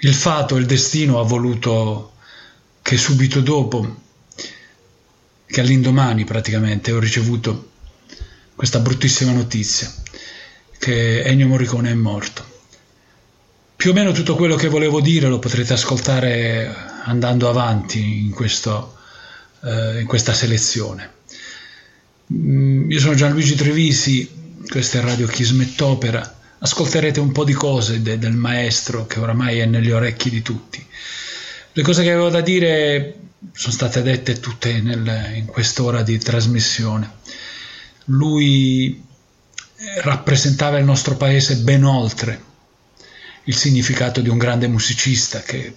il fato, il destino ha voluto che subito dopo, che all'indomani praticamente, ho ricevuto questa bruttissima notizia, che Ennio Morricone è morto. Più o meno tutto quello che volevo dire lo potrete ascoltare andando avanti in, questo, eh, in questa selezione. Mm, io sono Gianluigi Trevisi, questa è Radio Chismet Opera. Ascolterete un po' di cose de- del maestro che oramai è nelle orecchie di tutti. Le cose che avevo da dire sono state dette tutte nel, in quest'ora di trasmissione. Lui rappresentava il nostro paese ben oltre il significato di un grande musicista che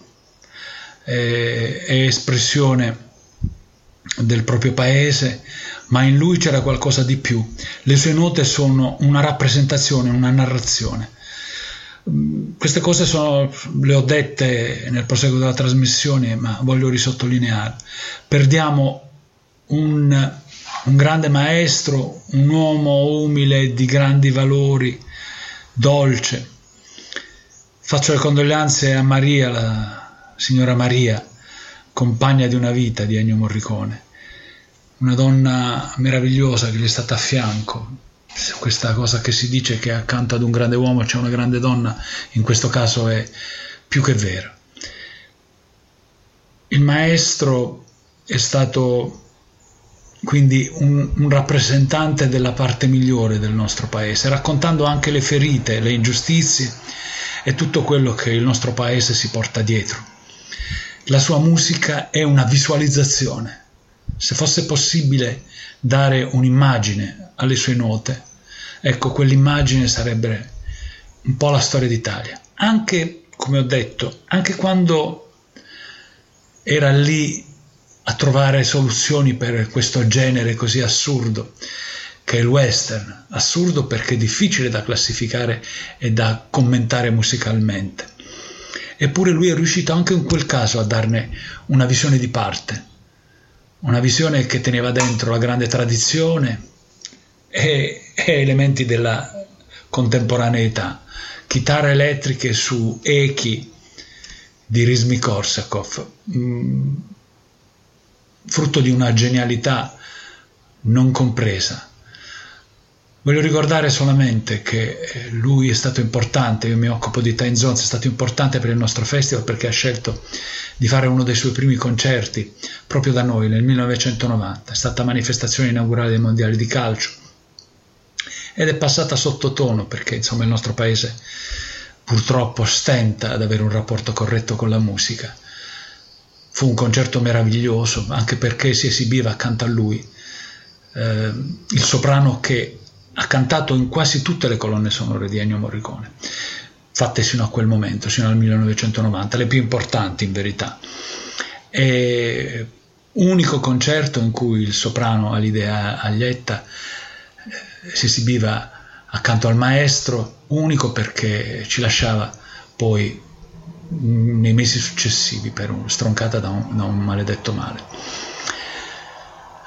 è, è espressione del proprio paese, ma in lui c'era qualcosa di più. Le sue note sono una rappresentazione, una narrazione. Queste cose sono, le ho dette nel proseguo della trasmissione, ma voglio risottolineare. Perdiamo un, un grande maestro, un uomo umile di grandi valori, dolce. Faccio le condoglianze a Maria, la signora Maria, compagna di una vita di Ennio Morricone, una donna meravigliosa che gli è stata a fianco. Questa cosa che si dice che accanto ad un grande uomo c'è una grande donna, in questo caso è più che vera. Il maestro è stato quindi un, un, rappresentante della parte migliore del nostro paese, raccontando anche le ferite, le ingiustizie e tutto quello che il nostro paese si porta dietro. La sua musica è una visualizzazione. Se fosse possibile dare un'immagine alle sue note, ecco, quell'immagine sarebbe un po' la storia d'Italia. Anche, come ho detto, anche quando era lì a trovare soluzioni per questo genere così assurdo che è il western, assurdo perché difficile da classificare e da commentare musicalmente. Eppure lui è riuscito anche in quel caso a darne una visione di parte, una visione che teneva dentro la grande tradizione e, e elementi della contemporaneità, chitarre elettriche su echi di Rizmi Korsakov, mh, frutto di una genialità non compresa. Voglio ricordare solamente che lui è stato importante, io mi occupo di Time Zones, è stato importante per il nostro festival perché ha scelto di fare uno dei suoi primi concerti proprio da noi nel 1990, è stata manifestazione inaugurale dei mondiali di calcio ed è passata sottotono perché insomma il nostro paese purtroppo stenta ad avere un rapporto corretto con la musica. Fu un concerto meraviglioso anche perché si esibiva accanto a lui eh, il soprano che ha cantato in quasi tutte le colonne sonore di Ennio Morricone, fatte sino a quel momento, sino al 1990, le più importanti in verità. E unico concerto in cui il soprano Alidea Aglietta eh, si esibiva accanto al maestro, unico perché ci lasciava poi nei mesi successivi per un, stroncata da un, da un maledetto male.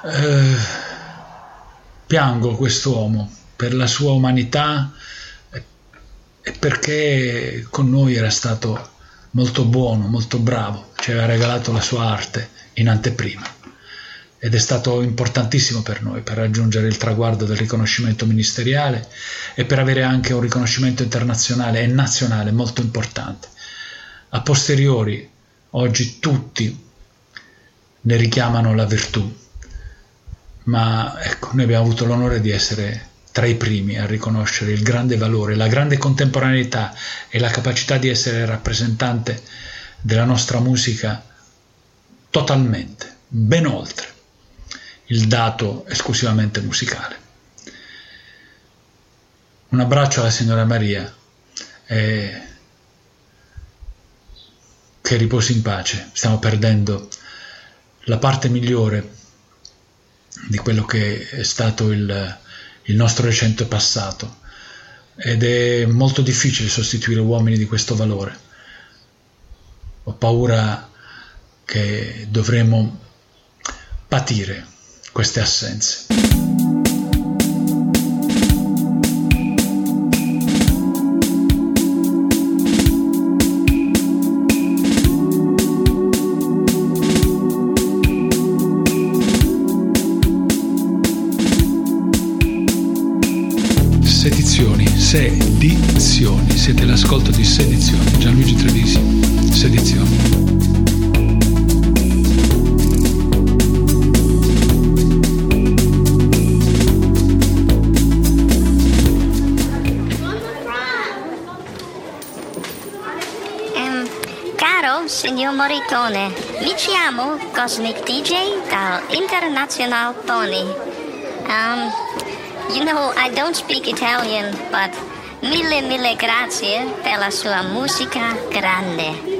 Eh, piango quest'uomo per la sua umanità e perché con noi era stato molto buono, molto bravo, ci aveva regalato la sua arte in anteprima. ed è stato importantissimo per noi per raggiungere il traguardo del riconoscimento ministeriale e per avere anche un riconoscimento internazionale e nazionale molto importante. A posteriori, oggi tutti ne richiamano la virtù, ma ecco, noi abbiamo avuto l'onore di essere tra i primi a riconoscere il grande valore, la grande contemporaneità e la capacità di essere rappresentante della nostra musica totalmente, ben oltre il dato esclusivamente musicale. Un abbraccio alla signora Maria e che riposi in pace. Stiamo perdendo la parte migliore di quello che è stato il, il nostro recente passato ed è molto difficile sostituire uomini di questo valore. Ho paura che dovremo patire queste assenze. Moritone, mi chiamo Cosmic DJ dal International Pony. Um, you know, I don't speak Italian, but mille mille grazie per la sua musica grande.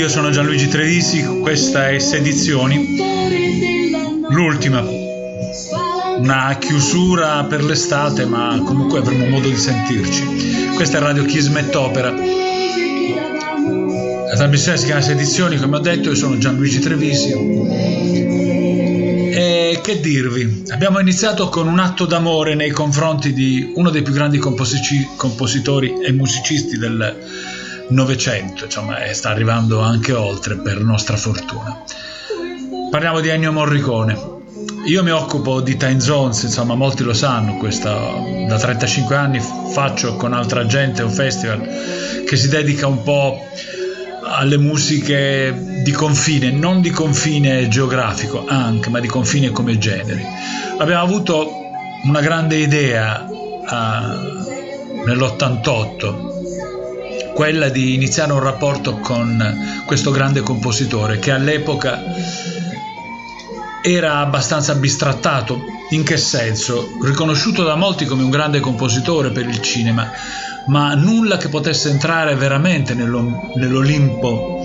Io sono Gianluigi Trevisi, questa è Sedizioni, l'ultima, una chiusura per l'estate, ma comunque avremo modo di sentirci. Questa è Radio Kismet Opera. La trasmissione si chiama Sedizioni, come ho detto, io sono Gianluigi Trevisi. E che dirvi? Abbiamo iniziato con un atto d'amore nei confronti di uno dei più grandi composici- compositori e musicisti del Novecento, insomma, sta arrivando anche oltre per nostra fortuna. Parliamo di Ennio Morricone. Io mi occupo di Time Zones, insomma, molti lo sanno, questa, da 35 anni faccio con altra gente un festival che si dedica un po' alle musiche di confine, non di confine geografico anche, ma di confine come generi. Abbiamo avuto una grande idea uh, nell'88, quella di iniziare un rapporto con questo grande compositore che all'epoca era abbastanza bistrattato. In che senso? Riconosciuto da molti come un grande compositore per il cinema, ma nulla che potesse entrare veramente nello, nell'Olimpo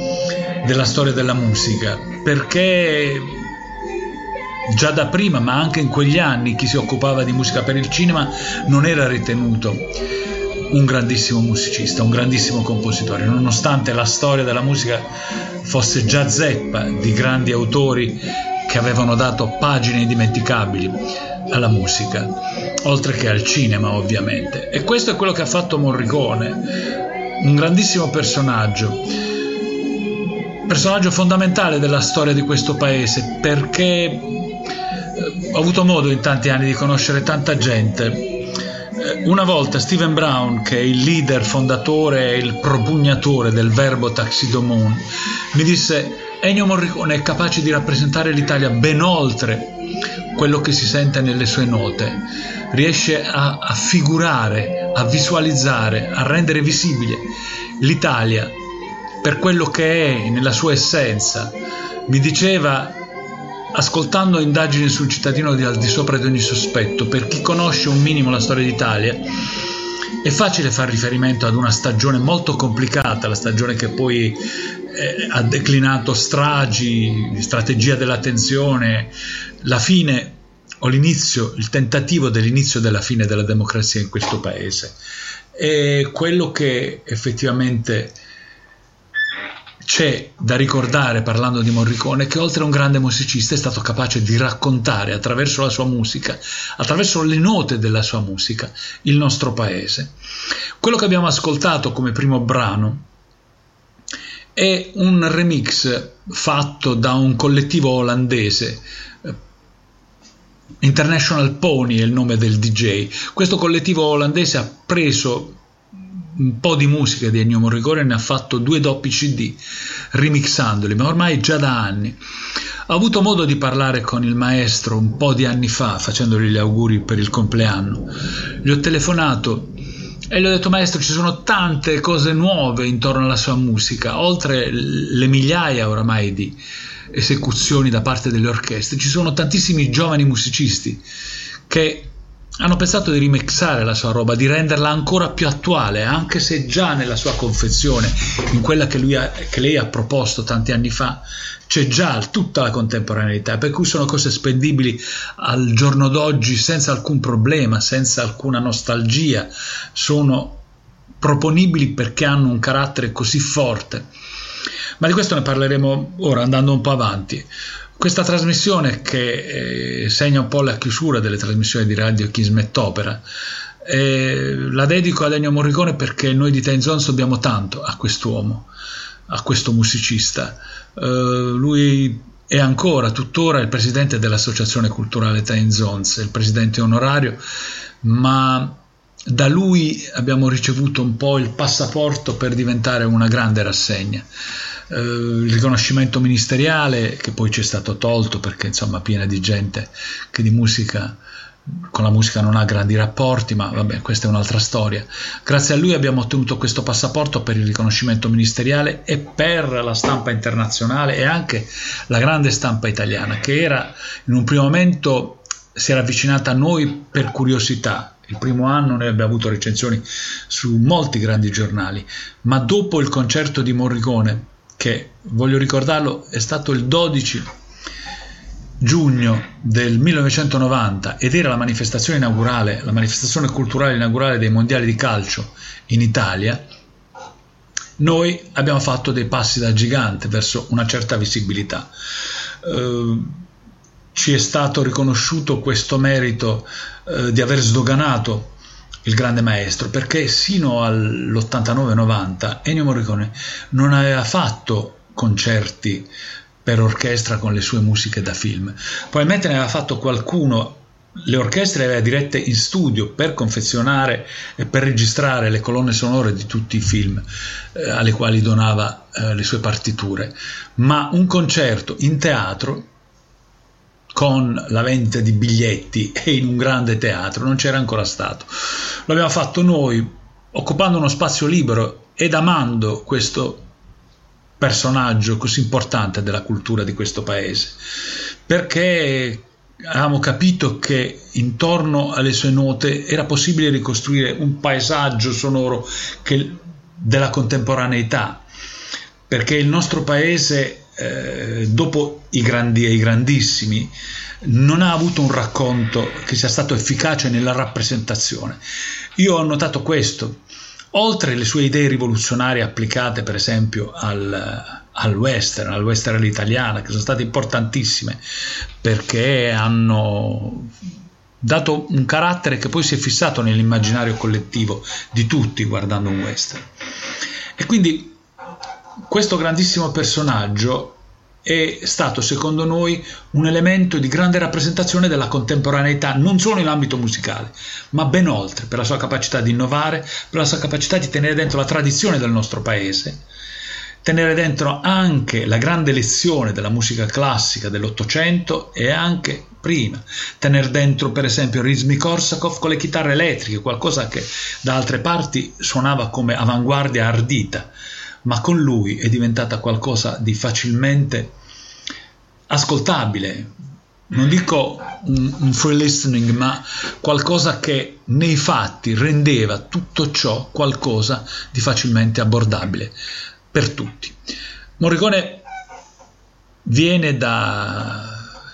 della storia della musica, perché già da prima, ma anche in quegli anni, chi si occupava di musica per il cinema non era ritenuto un grandissimo musicista, un grandissimo compositore, nonostante la storia della musica fosse già zeppa di grandi autori che avevano dato pagine indimenticabili alla musica, oltre che al cinema ovviamente. E questo è quello che ha fatto Morricone, un grandissimo personaggio, personaggio fondamentale della storia di questo paese, perché eh, ho avuto modo in tanti anni di conoscere tanta gente. Una volta Steven Brown, che è il leader fondatore e il propugnatore del verbo taxidomon, mi disse Ennio Morricone è capace di rappresentare l'Italia ben oltre quello che si sente nelle sue note, riesce a, a figurare, a visualizzare, a rendere visibile l'Italia per quello che è nella sua essenza. Mi diceva, ascoltando indagini sul cittadino di al di sopra di ogni sospetto, per chi conosce un minimo la storia d'Italia, è facile fare riferimento ad una stagione molto complicata, la stagione che poi eh, ha declinato stragi, strategia della tensione, la fine o l'inizio, il tentativo dell'inizio della fine della democrazia in questo paese. E quello che effettivamente c'è da ricordare parlando di Morricone che oltre a un grande musicista è stato capace di raccontare attraverso la sua musica, attraverso le note della sua musica, il nostro paese. Quello che abbiamo ascoltato come primo brano è un remix fatto da un collettivo olandese. International Pony è il nome del DJ. Questo collettivo olandese ha preso un po' di musica di Ennio Morricone ne ha fatto due doppi CD remixandoli, ma ormai già da anni. Ho avuto modo di parlare con il maestro un po' di anni fa, facendogli gli auguri per il compleanno. Gli ho telefonato e gli ho detto maestro ci sono tante cose nuove intorno alla sua musica, oltre le migliaia oramai di esecuzioni da parte delle orchestre, ci sono tantissimi giovani musicisti che hanno pensato di remixare la sua roba, di renderla ancora più attuale, anche se già nella sua confezione, in quella che, ha, che lei ha proposto tanti anni fa, c'è già tutta la contemporaneità, per cui sono cose spendibili al giorno d'oggi senza alcun problema, senza alcuna nostalgia, sono proponibili perché hanno un carattere così forte. Ma di questo ne parleremo ora andando un po' avanti. Questa trasmissione che eh, segna un po' la chiusura delle trasmissioni di radio Kismet Opera eh, la dedico ad Ennio Morricone perché noi di Time Zones dobbiamo tanto a quest'uomo, a questo musicista. Eh, lui è ancora, tuttora, il presidente dell'Associazione Culturale Time Zones, il presidente onorario, ma da lui abbiamo ricevuto un po' il passaporto per diventare una grande rassegna eh, il riconoscimento ministeriale che poi ci è stato tolto perché insomma piena di gente che di musica con la musica non ha grandi rapporti, ma vabbè, questa è un'altra storia. Grazie a lui abbiamo ottenuto questo passaporto per il riconoscimento ministeriale e per la stampa internazionale e anche la grande stampa italiana, che era in un primo momento si era avvicinata a noi per curiosità. Il primo anno noi abbiamo avuto recensioni su molti grandi giornali, ma dopo il concerto di Morricone che, voglio ricordarlo, è stato il 12 giugno del 1990 ed era la manifestazione inaugurale, la manifestazione culturale inaugurale dei mondiali di calcio in Italia, noi abbiamo fatto dei passi da gigante verso una certa visibilità. Eh, ci è stato riconosciuto questo merito eh, di aver sdoganato il grande maestro, perché sino all'89-90 Ennio Morricone non aveva fatto concerti per orchestra con le sue musiche da film. Probabilmente ne aveva fatto qualcuno, le orchestre le aveva dirette in studio per confezionare e per registrare le colonne sonore di tutti i film eh, alle quali donava eh, le sue partiture, ma un concerto in teatro con la vendita di biglietti e in un grande teatro non c'era ancora stato. L'abbiamo fatto noi occupando uno spazio libero ed amando questo personaggio così importante della cultura di questo paese, perché avevamo capito che intorno alle sue note era possibile ricostruire un paesaggio sonoro che, della contemporaneità, perché il nostro paese, eh, dopo i grandi e i grandissimi, non ha avuto un racconto che sia stato efficace nella rappresentazione. Io ho notato questo, oltre le sue idee rivoluzionarie applicate per esempio al, al western, al western all'italiana, che sono state importantissime perché hanno dato un carattere che poi si è fissato nell'immaginario collettivo di tutti guardando un western. E quindi questo grandissimo personaggio è stato secondo noi un elemento di grande rappresentazione della contemporaneità, non solo in ambito musicale, ma ben oltre, per la sua capacità di innovare, per la sua capacità di tenere dentro la tradizione del nostro paese, tenere dentro anche la grande lezione della musica classica dell'Ottocento e anche prima, tenere dentro per esempio Rizmi Korsakov con le chitarre elettriche, qualcosa che da altre parti suonava come avanguardia ardita, ma con lui è diventata qualcosa di facilmente ascoltabile, non dico un, un, free listening, ma qualcosa che nei fatti rendeva tutto ciò qualcosa di facilmente abbordabile per tutti. Morricone viene da...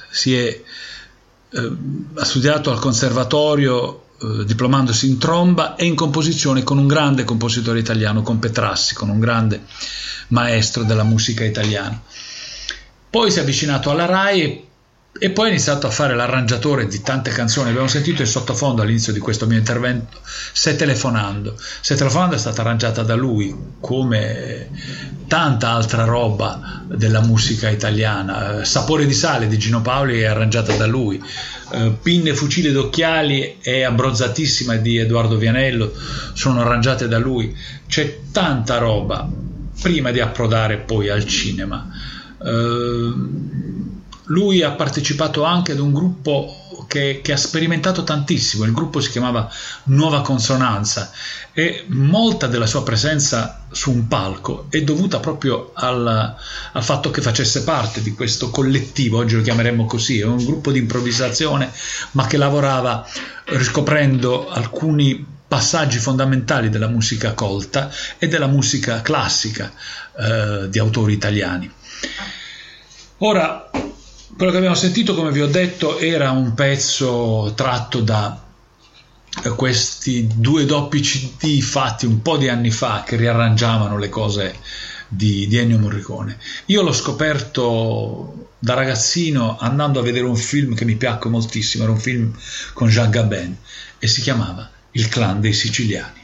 si è, eh, ha studiato al conservatorio eh, diplomandosi in tromba e in composizione con un grande compositore italiano, con Petrassi, con un grande maestro della musica italiana. Poi si è avvicinato alla RAI e e poi ha iniziato a fare l'arrangiatore di tante canzoni. Abbiamo sentito il sottofondo all'inizio di questo mio intervento, Se telefonando. Se telefonando è stata arrangiata da lui, come tanta altra roba della musica italiana. Sapore di sale di Gino Paoli è arrangiata da lui. Eh, Pinne, fucile d'occhiali e abbronzatissima di Edoardo Vianello sono arrangiate da lui. C'è tanta roba prima di approdare poi al cinema. Uh, lui ha partecipato anche ad un gruppo che, che, ha sperimentato tantissimo, il gruppo si chiamava Nuova Consonanza e molta della sua presenza su un palco è dovuta proprio al, al fatto che facesse parte di questo collettivo, oggi lo chiameremmo così, è un gruppo di improvvisazione ma che lavorava riscoprendo alcuni passaggi fondamentali della musica colta e della musica classica eh, di autori italiani. Ora, quello che abbiamo sentito, come vi ho detto, era un pezzo tratto da questi due doppi CD fatti un po' di anni fa che riarrangiavano le cose di, di Ennio Morricone. Io l'ho scoperto da ragazzino andando a vedere un film che mi piacque moltissimo, era un film con Jean Gabin e si chiamava Il clan dei siciliani.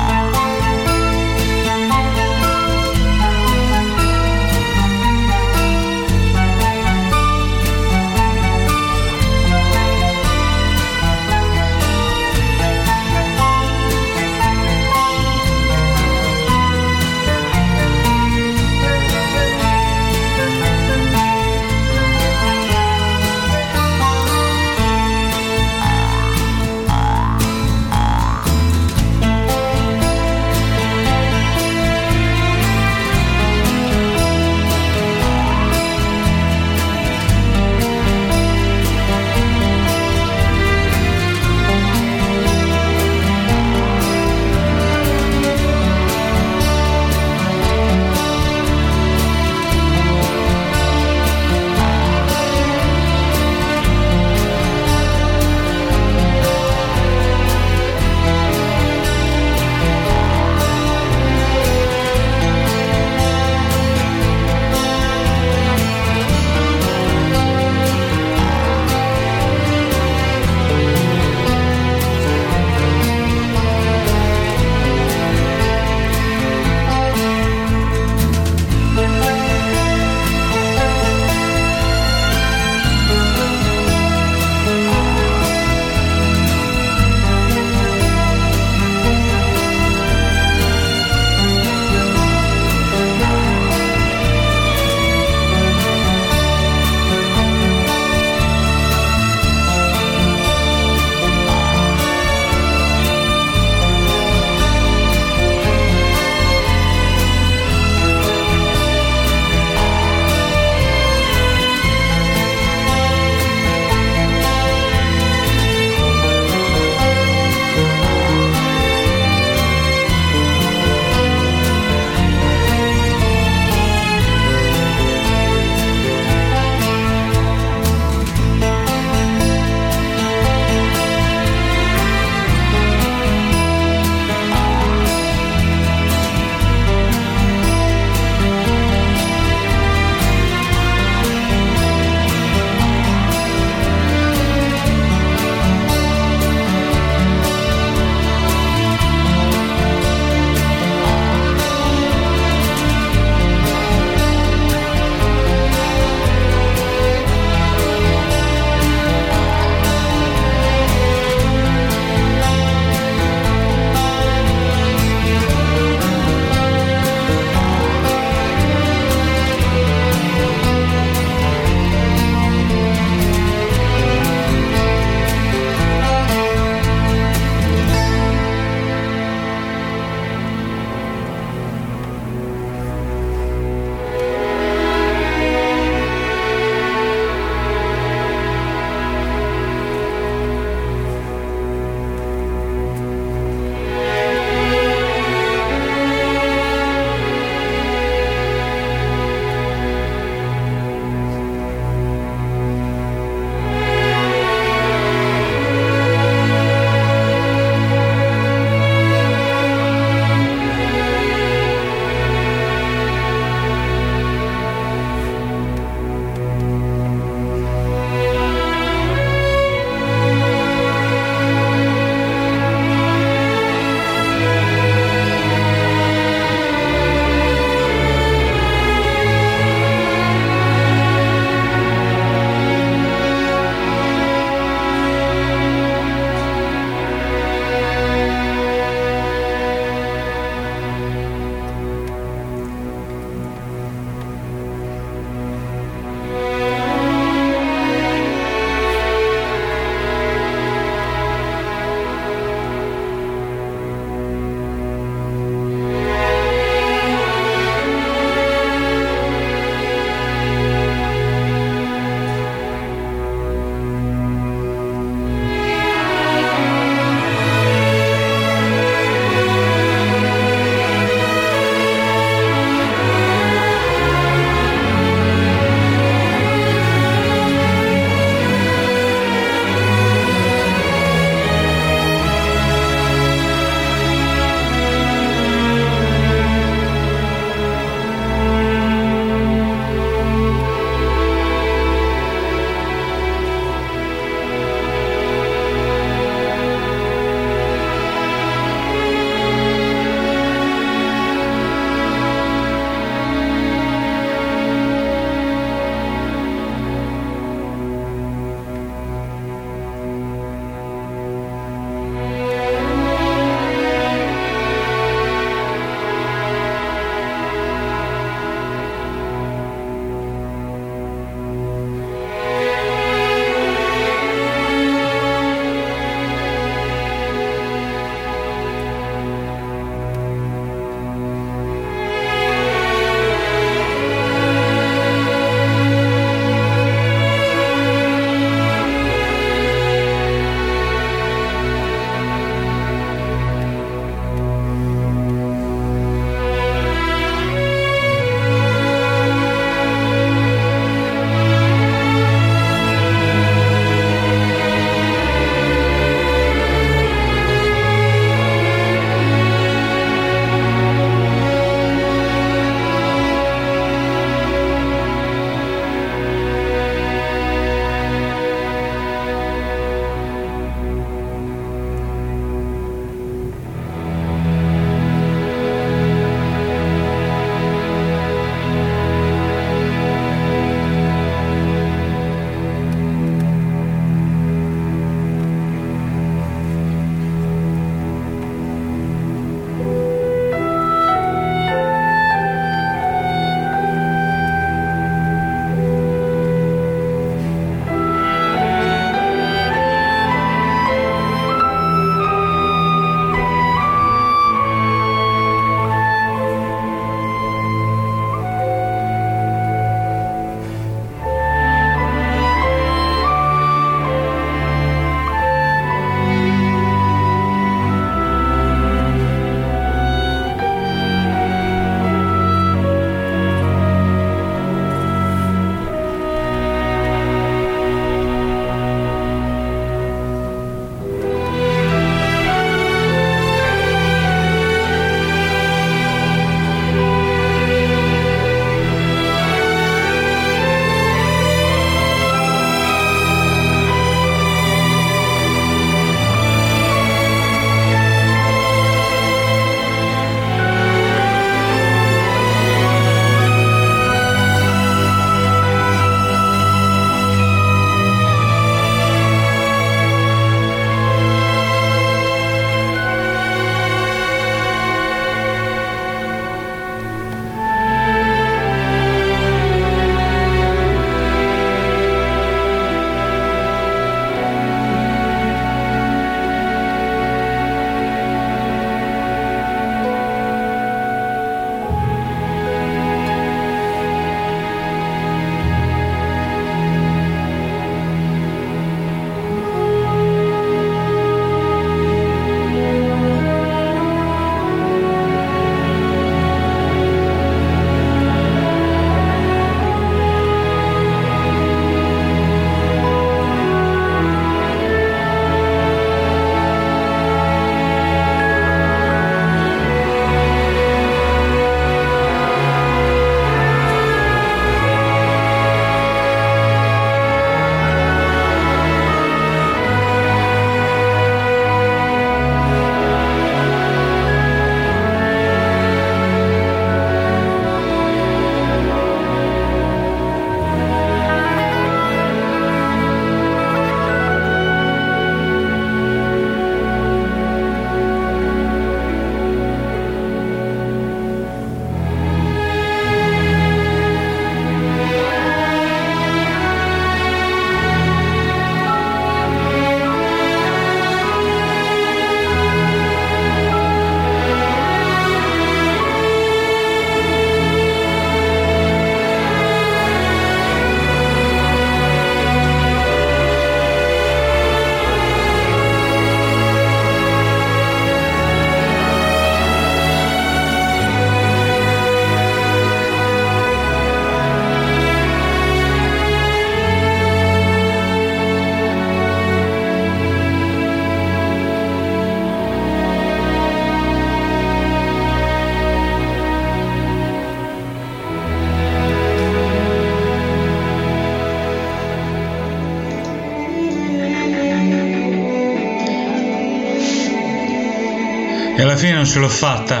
Fine non ce l'ho fatta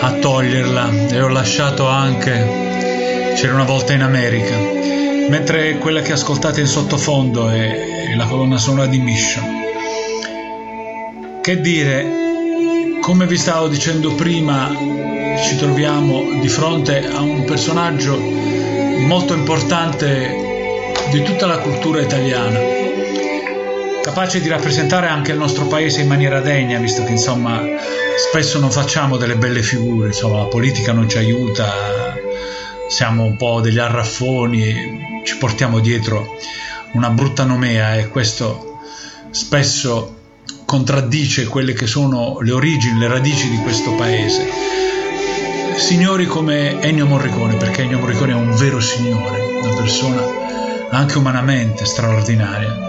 a toglierla e ho lasciato anche C'era una volta in America, mentre quella che ascoltate in sottofondo è, è la colonna sonora di Mission. Che dire, come vi stavo dicendo prima, ci troviamo di fronte a un personaggio molto importante di tutta la cultura italiana, capace di rappresentare anche il nostro paese in maniera degna, visto che insomma spesso non facciamo delle belle figure, insomma la politica non ci aiuta, siamo un po' degli arraffoni, ci portiamo dietro una brutta nomea e questo spesso contraddice quelle che sono le origini, le radici di questo paese. Signori come Ennio Morricone, perché Ennio Morricone è un vero signore, una persona anche umanamente straordinaria,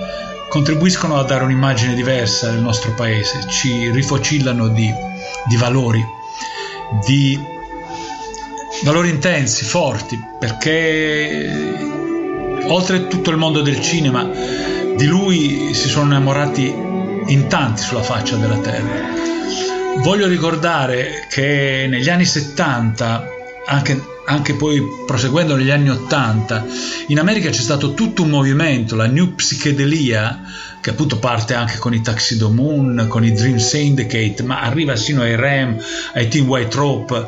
contribuiscono a dare un'immagine diversa del nostro paese, ci rifocillano di, di valori, di valori intensi, forti, perché oltre tutto il mondo del cinema, di lui si sono innamorati in tanti sulla faccia della terra. Voglio ricordare che negli anni 70, anche, anche poi proseguendo negli anni 80, in America c'è stato tutto un movimento, la New Psichedelia, che appunto parte anche con i Tuxedo Moon, con i Dream Syndicate, ma arriva sino ai Ram, ai Team White Rope,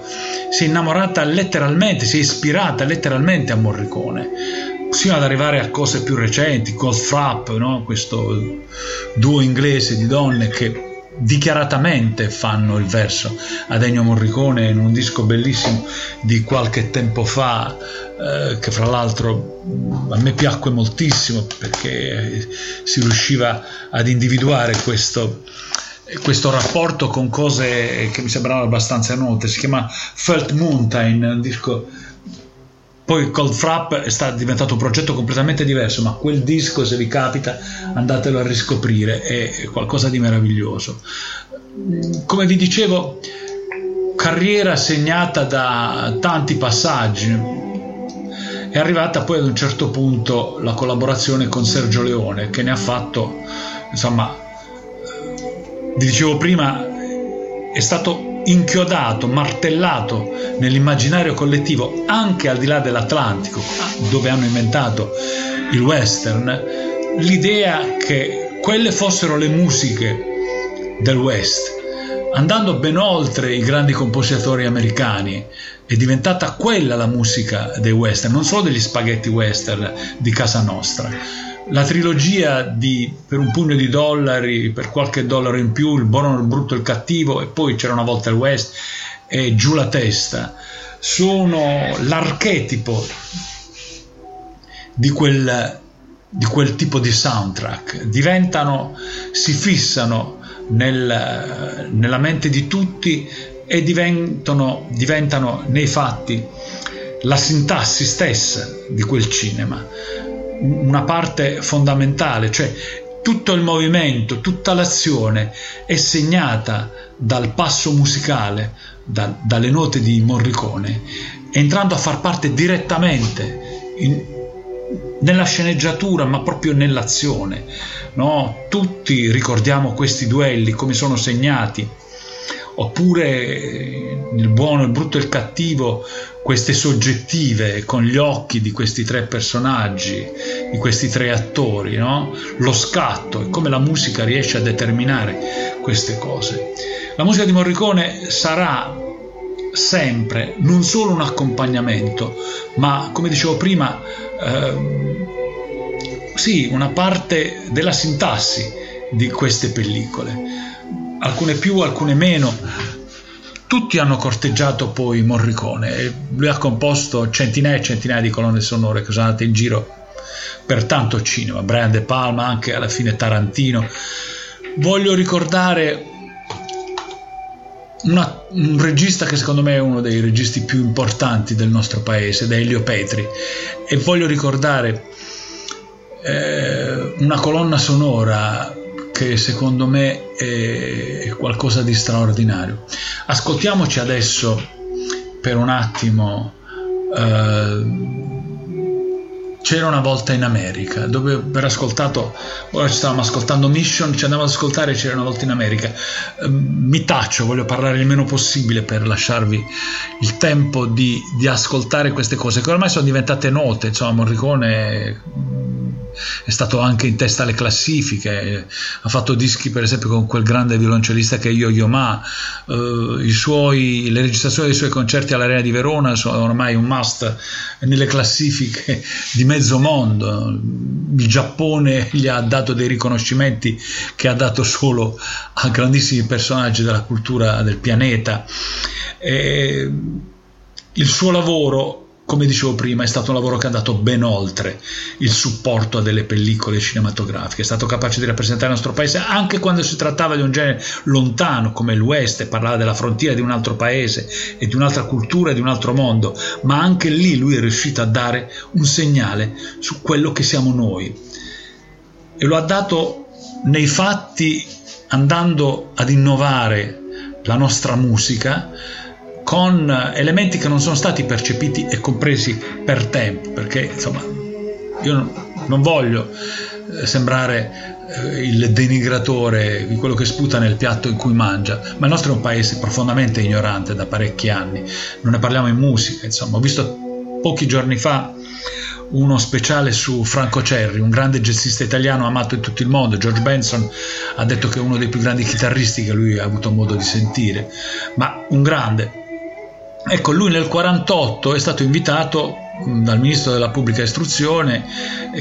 si è innamorata letteralmente, si è ispirata letteralmente a Morricone sino ad arrivare a cose più recenti, Cold Frap, no? questo duo inglese di donne che dichiaratamente fanno il verso ad Ennio Morricone in un disco bellissimo di qualche tempo fa eh, che fra l'altro a me piacque moltissimo perché si riusciva ad individuare questo, questo rapporto con cose che mi sembravano abbastanza note. Si chiama Felt Mountain un disco poi Cold Frap è diventato un progetto completamente diverso, ma quel disco, se vi capita, andatelo a riscoprire, è qualcosa di meraviglioso. Come vi dicevo, carriera segnata da tanti passaggi. È arrivata poi ad un certo punto la collaborazione con Sergio Leone, che ne ha fatto, insomma, vi dicevo prima, è stato inchiodato, martellato nell'immaginario collettivo anche al di là dell'Atlantico, dove hanno inventato il western, l'idea che quelle fossero le musiche del West, andando ben oltre i grandi compositori americani, è diventata quella la musica dei western, non solo degli spaghetti western di casa nostra la trilogia di Per un pugno di dollari, per qualche dollaro in più, Il buono, il brutto e il cattivo, e poi c'era una volta il West, e Giù la testa, sono l'archetipo di quel, di quel tipo di soundtrack. Diventano, si fissano nel, nella mente di tutti e diventano, diventano nei fatti la sintassi stessa di quel cinema una parte fondamentale, cioè tutto il movimento, tutta l'azione è segnata dal passo musicale, da, dalle note di Morricone, entrando a far parte direttamente in, nella sceneggiatura, ma proprio nell'azione. No? Tutti ricordiamo questi duelli, come sono segnati, oppure il buono, il brutto e il cattivo, queste soggettive con gli occhi di questi tre personaggi, di questi tre attori, no? lo scatto e come la musica riesce a determinare queste cose. La musica di Morricone sarà sempre non solo un accompagnamento, ma come dicevo prima, eh, sì, una parte della sintassi di queste pellicole, alcune più, alcune meno, tutti hanno corteggiato poi Morricone lui ha composto centinaia e centinaia di colonne sonore che sono andate in giro per tanto cinema, Brian De Palma, anche alla fine Tarantino. Voglio ricordare una, un regista che secondo me è uno dei registi più importanti del nostro paese, ed è Elio Petri, e voglio ricordare eh, una colonna sonora che secondo me è qualcosa di straordinario. Ascoltiamoci adesso per un attimo uh, c'era una volta in America, dove aver ascoltato, ora ci stavamo ascoltando Mission, ci andavamo ad ascoltare c'era una volta in America. Eh, mi taccio, voglio parlare il meno possibile per lasciarvi il tempo di, di ascoltare queste cose che ormai sono diventate note, insomma Morricone è stato anche in testa alle classifiche, ha fatto dischi per esempio con quel grande violoncellista che è Yo-Yo Ma, eh, suoi, le registrazioni dei suoi concerti all'Arena di Verona sono ormai un must nelle classifiche di mezzo mondo, il Giappone gli ha dato dei riconoscimenti che ha dato solo a grandissimi personaggi della cultura del pianeta. E il suo lavoro come dicevo prima, è stato un lavoro che è andato ben oltre il supporto a delle pellicole cinematografiche, è stato capace di rappresentare il nostro paese anche quando si trattava di un genere lontano come e parlava della frontiera di un altro paese e di un'altra cultura e di un altro mondo, ma anche lì lui è riuscito a dare un segnale su quello che siamo noi. E lo ha dato nei fatti andando ad innovare la nostra musica, con elementi che non sono stati percepiti e compresi per tempo, perché insomma io non voglio eh, sembrare eh, il denigratore di quello che sputa nel piatto in cui mangia, ma il nostro è un paese profondamente ignorante da parecchi anni, non ne parliamo in musica, insomma, ho visto pochi giorni fa uno speciale su Franco Cerri, un grande jazzista italiano amato in tutto il mondo. George Benson ha detto che è uno dei più grandi chitarristi che lui ha avuto modo di sentire, ma un grande. Ecco, lui nel 1948 è stato invitato mm, dal ministro della pubblica istruzione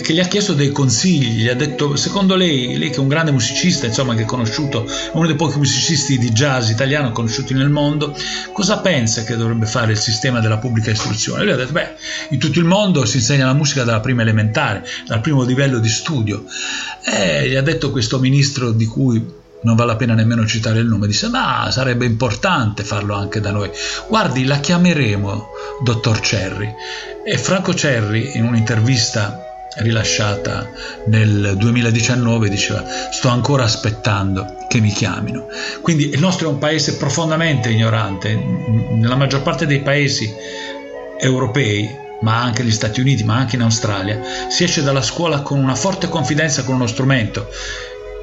che gli ha chiesto dei consigli, gli ha detto secondo lei, lei che è un grande musicista, insomma che è conosciuto, uno dei pochi musicisti di jazz italiano conosciuti nel mondo, cosa pensa che dovrebbe fare il sistema della pubblica istruzione? Lui ha detto, beh, in tutto il mondo si insegna la musica dalla prima elementare, dal primo livello di studio. E gli ha detto questo ministro di cui non vale la pena nemmeno citare il nome, disse ma sarebbe importante farlo anche da noi. Guardi, la chiameremo dottor Cerri. E Franco Cerri in un'intervista rilasciata nel 2019 diceva sto ancora aspettando che mi chiamino. Quindi il nostro è un paese profondamente ignorante, nella maggior parte dei paesi europei ma anche negli Stati Uniti, ma anche in Australia, si esce dalla scuola con una forte confidenza con uno strumento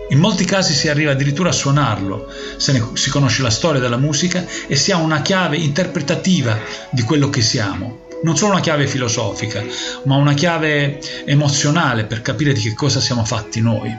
in molti casi si arriva addirittura a suonarlo, se ne, si conosce la storia della musica e si ha una chiave interpretativa di quello che siamo. Non solo una chiave filosofica, ma una chiave emozionale per capire di che cosa siamo fatti noi.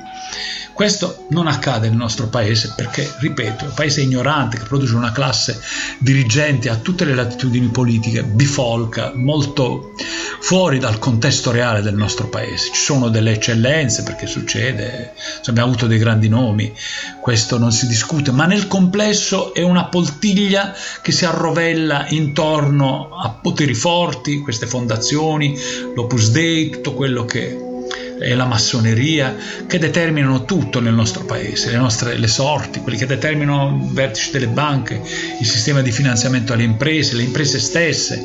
Questo non accade nel nostro paese perché, ripeto, è un paese ignorante che produce una classe dirigente a tutte le latitudini politiche, bifolca, molto fuori dal contesto reale del nostro paese. Ci sono delle eccellenze perché succede, abbiamo avuto dei grandi nomi, questo non si discute, ma nel complesso è una poltiglia che si arrovella intorno a poteri forti, queste fondazioni, l'Opus Dei, tutto quello che e la massoneria che determinano tutto nel nostro paese, le nostre le sorti, quelli che determinano il vertice delle banche, il sistema di finanziamento alle imprese, le imprese stesse.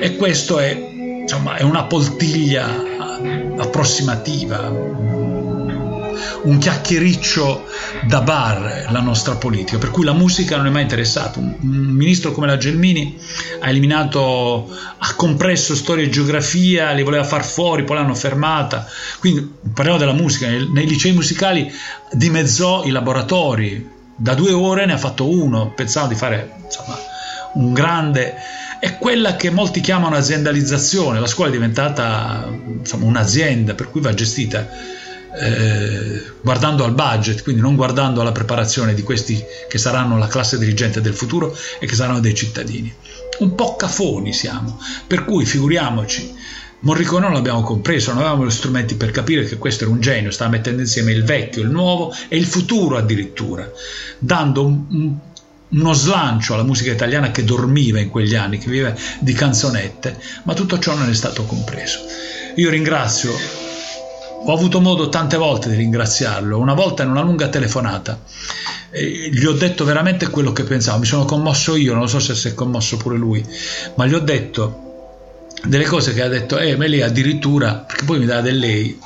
E questo è, insomma, è una poltiglia approssimativa un chiacchiericcio da bar la nostra politica, per cui la musica non è mai interessata. Un, ministro come la Gelmini ha eliminato, ha compresso storia e geografia, li voleva far fuori, poi l'hanno fermata. Quindi parliamo della musica, nei, nei licei musicali dimezzò i laboratori, da due ore ne ha fatto uno, pensavo di fare insomma, un grande è quella che molti chiamano aziendalizzazione. La scuola è diventata insomma, un'azienda, per cui va gestita eh, guardando al budget, quindi non guardando alla preparazione di questi che saranno la classe dirigente del futuro e che saranno dei cittadini. Un po' cafoni siamo, per cui figuriamoci. Morricone non l'abbiamo compreso, non avevamo gli strumenti per capire che questo era un genio, stava mettendo insieme il vecchio, il nuovo e il futuro addirittura, dando un, un, uno slancio alla musica italiana che dormiva in quegli anni, che viveva di canzonette, ma tutto ciò non è stato compreso. Io ringrazio ho avuto modo tante volte di ringraziarlo, una volta in una lunga telefonata. E gli ho detto veramente quello che pensavo, mi sono commosso io, non so se si è commosso pure lui, ma gli ho detto delle cose che ha detto, eh, ma lei addirittura, perché poi mi dà del lei,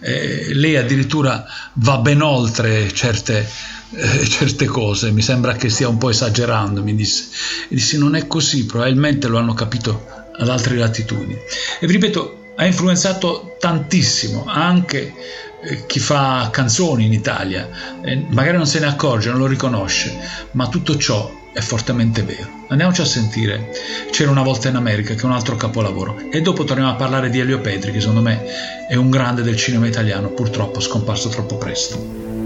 eh, lei addirittura va ben oltre certe, eh, certe cose, mi sembra che stia un po' esagerando, mi disse. E dissi non è così, probabilmente lo hanno capito ad altre latitudini. E vi ripeto, ha influenzato tantissimo anche eh, chi fa canzoni in Italia, eh, magari non se ne accorge, non lo riconosce, ma tutto ciò è fortemente vero. Andiamoci a sentire C'era una volta in America, che è un altro capolavoro, e dopo torniamo a parlare di Elio Petri, che secondo me è un grande del cinema italiano, purtroppo scomparso troppo presto.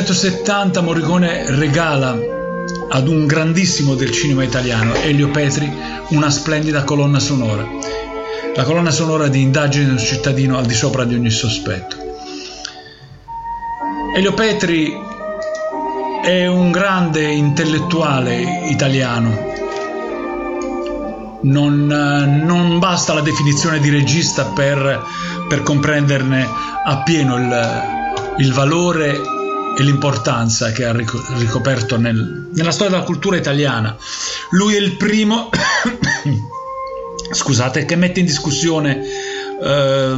1970 Morricone regala ad un grandissimo del cinema italiano, Elio Petri, una splendida colonna sonora. La colonna sonora di Indagine di un cittadino al di sopra di ogni sospetto. Elio Petri è un grande intellettuale italiano. Non, non basta la definizione di regista per, per comprenderne appieno il, il valore e l'importanza che ha ricoperto nel, nella storia della cultura italiana. Lui è il primo, scusate, che mette in discussione eh,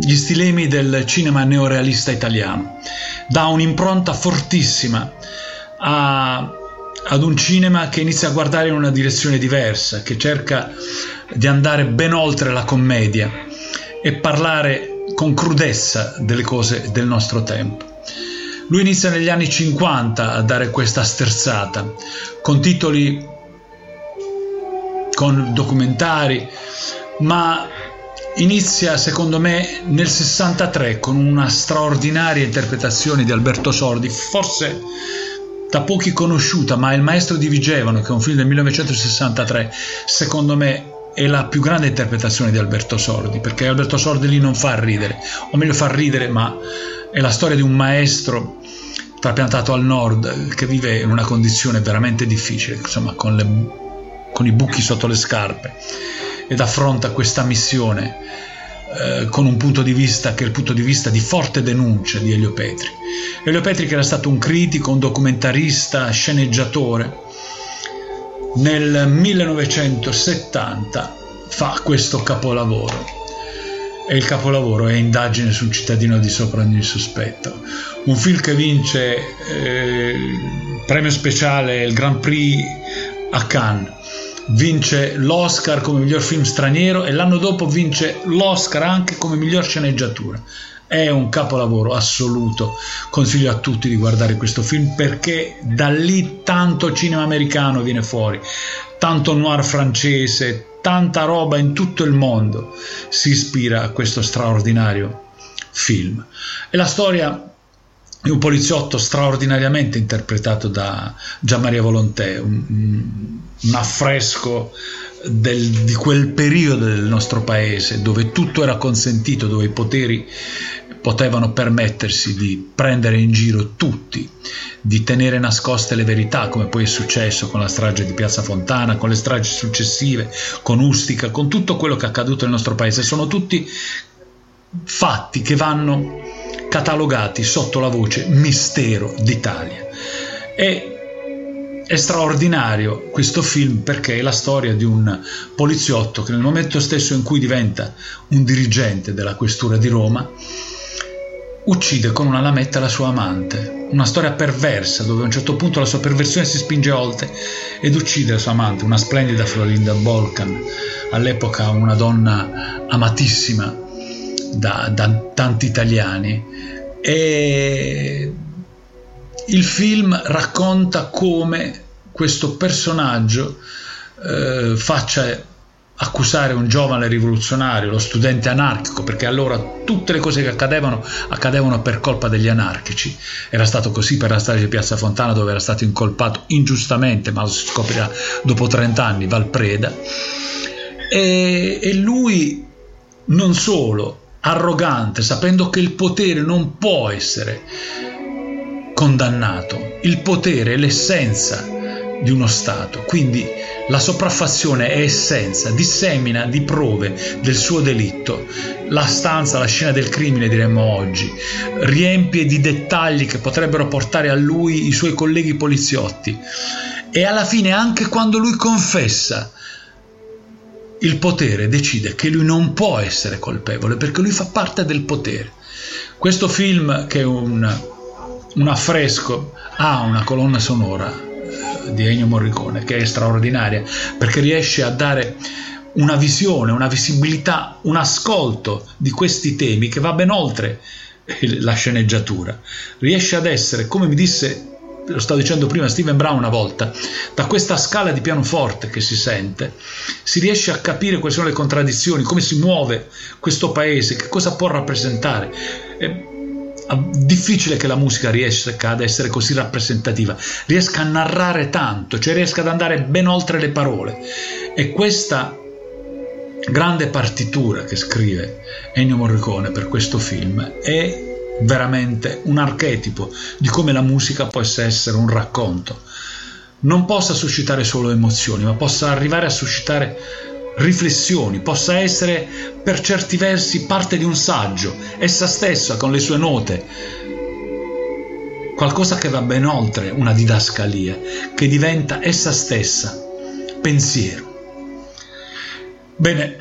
gli stilemi del cinema neorealista italiano. Dà un'impronta fortissima a, ad un cinema che inizia a guardare in una direzione diversa, che cerca di andare ben oltre la commedia e parlare con crudezza delle cose del nostro tempo. Lui inizia negli anni 50 a dare questa sterzata, con titoli, con documentari, ma inizia secondo me nel 63 con una straordinaria interpretazione di Alberto Sordi, forse da pochi conosciuta, ma Il maestro di Vigevano, che è un film del 1963, secondo me è la più grande interpretazione di Alberto Sordi, perché Alberto Sordi lì non fa ridere, o meglio fa ridere, ma è la storia di un maestro trapiantato al nord che vive in una condizione veramente difficile, insomma, con, le, con i buchi sotto le scarpe ed affronta questa missione eh, con un punto di vista che è il punto di vista di forte denuncia di Elio Petri. Elio Petri che era stato un critico, un documentarista, sceneggiatore, nel 1970 fa questo capolavoro e il capolavoro è Indagine sul cittadino di sopra ogni sospetto. Un film che vince eh, premio speciale il Grand Prix a Cannes. Vince l'Oscar come miglior film straniero e l'anno dopo vince l'Oscar anche come miglior sceneggiatura. È un capolavoro assoluto. Consiglio a tutti di guardare questo film perché da lì tanto cinema americano viene fuori, tanto noir francese, tanta roba in tutto il mondo si ispira a questo straordinario film. E la storia di un poliziotto straordinariamente interpretato da Gian Maria Volontè, un, un affresco del, di quel periodo del nostro paese dove tutto era consentito, dove i poteri potevano permettersi di prendere in giro tutti, di tenere nascoste le verità, come poi è successo con la strage di Piazza Fontana, con le stragi successive, con Ustica, con tutto quello che è accaduto nel nostro paese. Sono tutti fatti che vanno catalogati sotto la voce mistero d'Italia. E è straordinario questo film perché è la storia di un poliziotto che nel momento stesso in cui diventa un dirigente della questura di Roma uccide con una lametta la sua amante. Una storia perversa dove a un certo punto la sua perversione si spinge oltre ed uccide la sua amante, una splendida Florinda Bolkan, all'epoca una donna amatissima da, da tanti italiani. E il film racconta come questo personaggio eh, faccia accusare un giovane rivoluzionario, lo studente anarchico, perché allora tutte le cose che accadevano accadevano per colpa degli anarchici. Era stato così per la strage di Piazza Fontana dove era stato incolpato ingiustamente, ma lo si scoprirà dopo 30 anni, Valpreda. E, e lui non solo arrogante, sapendo che il potere non può essere condannato, il potere è l'essenza di uno Stato, quindi la sopraffazione è essenza, dissemina di prove del suo delitto. La stanza, la scena del crimine, diremmo oggi, riempie di dettagli che potrebbero portare a lui i suoi colleghi poliziotti. E alla fine, anche quando lui confessa, il potere decide che lui non può essere colpevole perché lui fa parte del potere. Questo film, che è un, un affresco, ha una colonna sonora di Ennio Morricone, che è straordinaria, perché riesce a dare una visione, una visibilità, un ascolto di questi temi che va ben oltre la sceneggiatura. Riesce ad essere, come mi disse lo stavo dicendo prima, Steven Brown una volta, da questa scala di pianoforte che si sente, si riesce a capire quali sono le contraddizioni, come si muove questo paese, che cosa può rappresentare. È difficile che la musica riesca ad essere così rappresentativa, riesca a narrare tanto, cioè riesca ad andare ben oltre le parole. E questa grande partitura che scrive Ennio Morricone per questo film è veramente un archetipo di come la musica possa essere un racconto. Non possa suscitare solo emozioni, ma possa arrivare a suscitare riflessioni, possa essere per certi versi parte di un saggio, essa stessa con le sue note, qualcosa che va ben oltre una didascalia, che diventa essa stessa pensiero. Bene,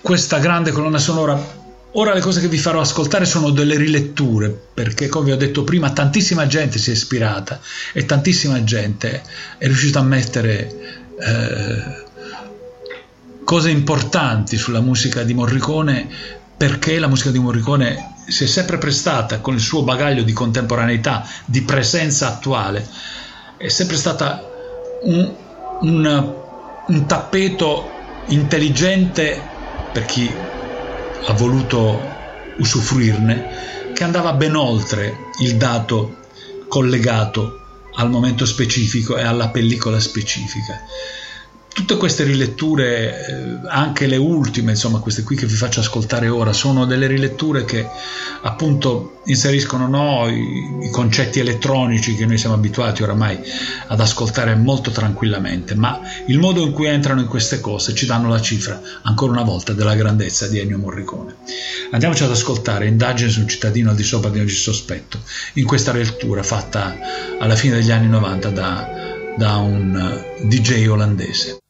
questa grande colonna sonora Ora le cose che vi farò ascoltare sono delle riletture, perché come vi ho detto prima, tantissima gente si è ispirata e tantissima gente è riuscita a mettere eh, cose importanti sulla musica di Morricone, perché la musica di Morricone si è sempre prestata con il suo bagaglio di contemporaneità, di presenza attuale, è sempre stata un, un, un tappeto intelligente per chi ha voluto usufruirne, che andava ben oltre il dato collegato al momento specifico e alla pellicola specifica tutte queste riletture, eh, anche le ultime, insomma queste qui che vi faccio ascoltare ora, sono delle riletture che appunto inseriscono no, i, i, concetti elettronici che noi siamo abituati oramai ad ascoltare molto tranquillamente, ma il modo in cui entrano in queste cose ci danno la cifra, ancora una volta, della grandezza di Ennio Morricone. Andiamoci ad ascoltare Indagine su un cittadino al di sopra di ogni sospetto, in questa lettura fatta alla fine degli anni 90 da, da un DJ olandese.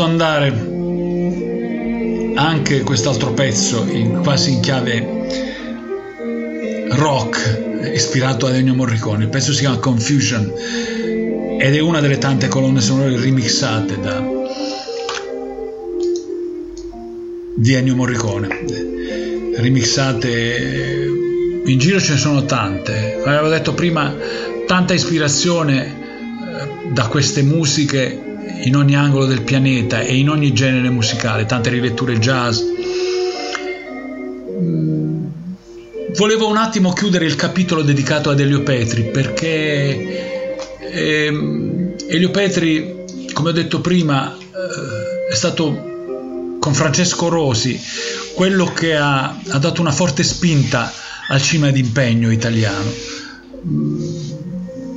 Lasciato andare anche quest'altro pezzo in, quasi in chiave rock ispirato ad Ennio Morricone. Il pezzo si chiama Confusion ed è una delle tante colonne sonore remixate da di Ennio Morricone. Remixate in giro ce ne sono tante. Come avevo detto prima, tanta ispirazione eh, da queste musiche in ogni angolo del pianeta e in ogni genere musicale, tante riletture jazz. Mm, volevo un attimo chiudere il capitolo dedicato ad Elio Petri perché ehm, Elio Petri, come ho detto prima, eh, è stato con Francesco Rosi quello che ha, ha dato una forte spinta al cinema d'impegno italiano. Mm,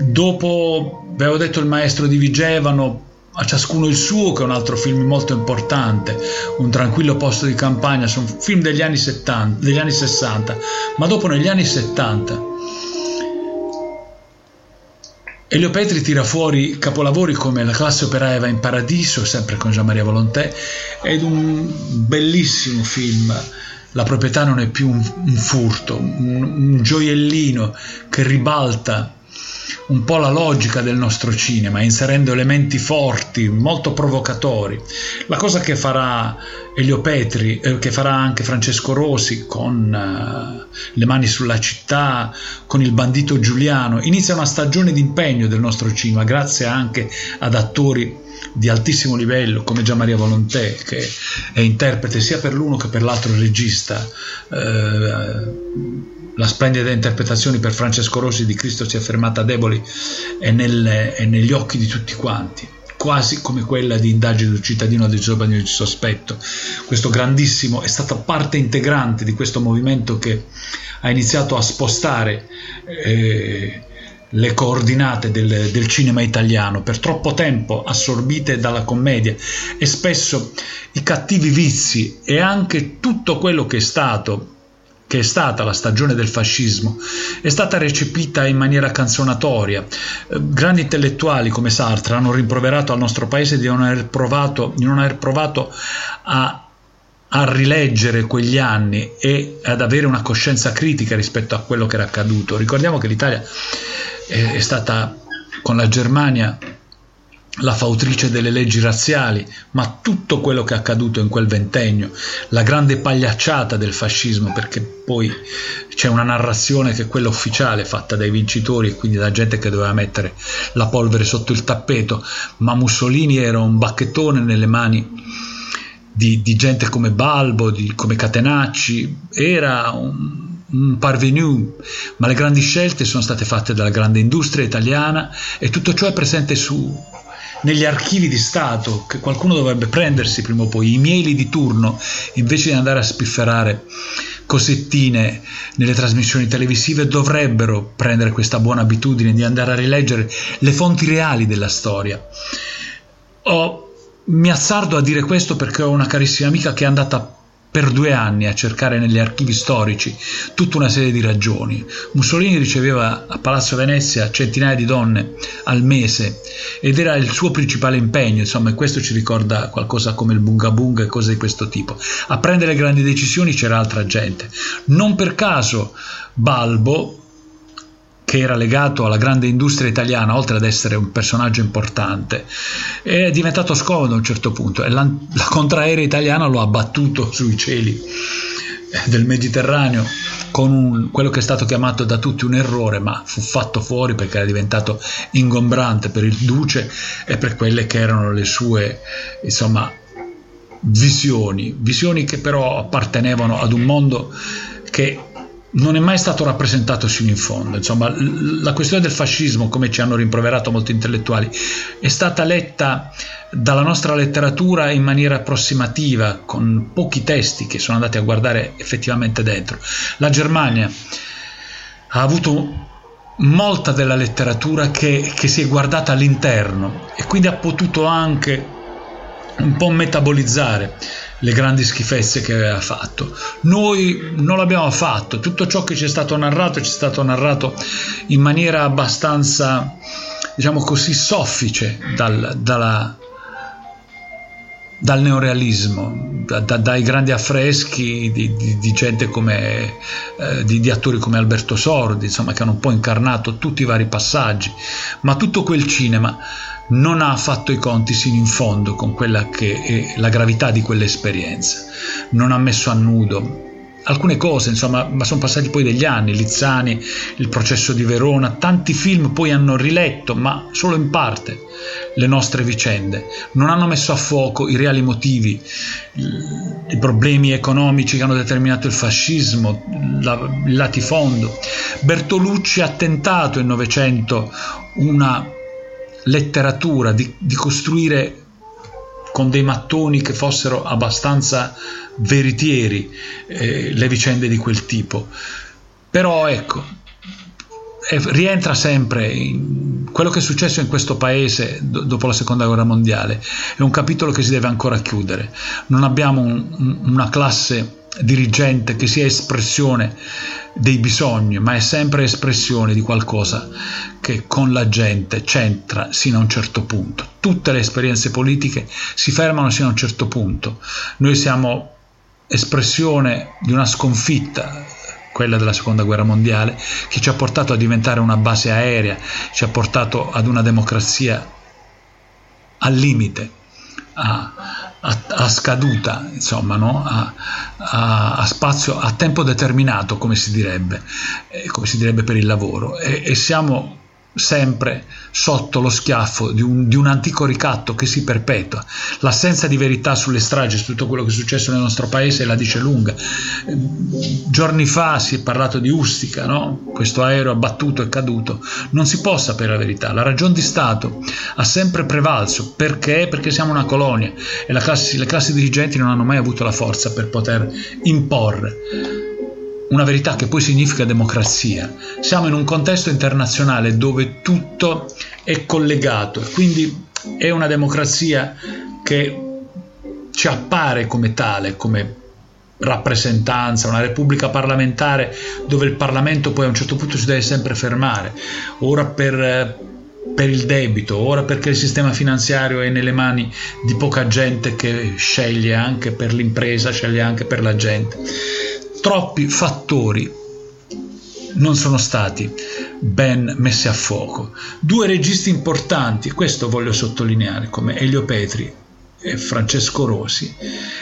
dopo, avevo detto il maestro di Vigevano, a ciascuno il suo, che è un altro film molto importante, Un tranquillo posto di campagna, sono film degli anni, 70, degli anni 60, ma dopo negli anni 70 Elio Petri tira fuori capolavori come La classe operaia va in paradiso, sempre con Gian Maria Volontè, ed un bellissimo film La proprietà non è più un, un furto, un, un gioiellino che ribalta un po' la logica del nostro cinema, inserendo elementi forti, molto provocatori. La cosa che farà Elio Petri, eh, che farà anche Francesco Rosi con uh, Le mani sulla città, con Il bandito Giuliano, inizia una stagione di impegno del nostro cinema, grazie anche ad attori di altissimo livello come Gian Maria Volontè che è interprete sia per l'uno che per l'altro regista eh, la splendida interpretazione per Francesco Rossi di Cristo si è fermata deboli è, nelle, è negli occhi di tutti quanti quasi come quella di indagine del cittadino del giovane di sospetto. Questo grandissimo è stata parte integrante di questo movimento che ha iniziato a spostare eh, le coordinate del, del, cinema italiano, per troppo tempo assorbite dalla commedia e spesso i cattivi vizi e anche tutto quello che è stato che è stata la stagione del fascismo, è stata recepita in maniera canzonatoria. Eh, grandi intellettuali come Sartre hanno rimproverato al nostro paese di non aver provato, non aver provato a, a rileggere quegli anni e ad avere una coscienza critica rispetto a quello che era accaduto. Ricordiamo che l'Italia è stata con la Germania la fautrice delle leggi razziali, ma tutto quello che è accaduto in quel ventennio, la grande pagliacciata del fascismo, perché poi c'è una narrazione che è quella ufficiale fatta dai vincitori e quindi da gente che doveva mettere la polvere sotto il tappeto, ma Mussolini era un bacchettone nelle mani di, di gente come Balbo, di, come Catenacci, era un, un parvenu, ma le grandi scelte sono state fatte dalla grande industria italiana e tutto ciò è presente su, negli archivi di Stato che qualcuno dovrebbe prendersi prima o poi, i mieli di turno, invece di andare a spifferare cosettine nelle trasmissioni televisive, dovrebbero prendere questa buona abitudine di andare a rileggere le fonti reali della storia. Ho, mi azzardo a dire questo perché ho una carissima amica che è andata per due anni a cercare negli archivi storici tutta una serie di ragioni. Mussolini riceveva a Palazzo Venezia centinaia di donne al mese ed era il suo principale impegno, insomma, e questo ci ricorda qualcosa come il bunga bunga e cose di questo tipo. A prendere grandi decisioni c'era altra gente. Non per caso Balbo, che era legato alla grande industria italiana, oltre ad essere un personaggio importante, è diventato scomodo a un certo punto e la, la contraerea italiana lo ha battuto sui cieli del Mediterraneo con un, quello che è stato chiamato da tutti un errore, ma fu fatto fuori perché era diventato ingombrante per il duce e per quelle che erano le sue, insomma, visioni, visioni che però appartenevano ad un mondo che non è mai stato rappresentato sino in fondo. Insomma, la questione del fascismo, come ci hanno rimproverato molti intellettuali, è stata letta dalla nostra letteratura in maniera approssimativa, con pochi testi che sono andati a guardare effettivamente dentro. La Germania ha avuto molta della letteratura che, che si è guardata all'interno e quindi ha potuto anche un po' metabolizzare le grandi schifezze che aveva fatto. Noi non l'abbiamo fatto, tutto ciò che ci è stato narrato ci è stato narrato in maniera abbastanza, diciamo così, soffice dal, dalla, dal neorealismo, da, da, dai grandi affreschi di, di, di gente come eh, di, di, attori come Alberto Sordi, insomma, che hanno un po' incarnato tutti i vari passaggi, ma tutto quel cinema non ha fatto i conti sino in fondo con quella che è la gravità di quell'esperienza, non ha messo a nudo alcune cose, insomma, ma sono passati poi degli anni, Lizzani, il processo di Verona, tanti film poi hanno riletto, ma solo in parte, le nostre vicende, non hanno messo a fuoco i reali motivi, i problemi economici che hanno determinato il fascismo, il latifondo. Bertolucci ha tentato nel Novecento una letteratura di, di costruire con dei mattoni che fossero abbastanza veritieri eh, le vicende di quel tipo. Però ecco, è, rientra sempre in quello che è successo in questo paese do, dopo la seconda guerra mondiale, è un capitolo che si deve ancora chiudere. Non abbiamo un, una classe dirigente che sia espressione dei bisogni, ma è sempre espressione di qualcosa che con la gente c'entra sino a un certo punto. Tutte le esperienze politiche si fermano sino a un certo punto. Noi siamo espressione di una sconfitta, quella della seconda guerra mondiale, che ci ha portato a diventare una base aerea, ci ha portato ad una democrazia al limite, a, a, a scaduta, insomma, no? a, a, spazio a tempo determinato, come si direbbe, eh, come si direbbe per il lavoro. E, e siamo sempre sotto lo schiaffo di un, di un, antico ricatto che si perpetua. L'assenza di verità sulle stragi, su tutto quello che è successo nel nostro paese, la dice lunga. Giorni fa si è parlato di Ustica, no? questo aereo abbattuto e caduto. Non si può sapere la verità. La ragione di Stato ha sempre prevalso. Perché? Perché siamo una colonia e classe, le classi dirigenti non hanno mai avuto la forza per poter imporre una verità che poi significa democrazia. Siamo in un contesto internazionale dove tutto è collegato e quindi è una democrazia che ci appare come tale, come rappresentanza, una repubblica parlamentare dove il Parlamento poi a un certo punto si deve sempre fermare, ora per, per il debito, ora perché il sistema finanziario è nelle mani di poca gente che sceglie anche per l'impresa, sceglie anche per la gente troppi fattori non sono stati ben messi a fuoco. Due registi importanti, questo voglio sottolineare, come Elio Petri e Francesco Rosi,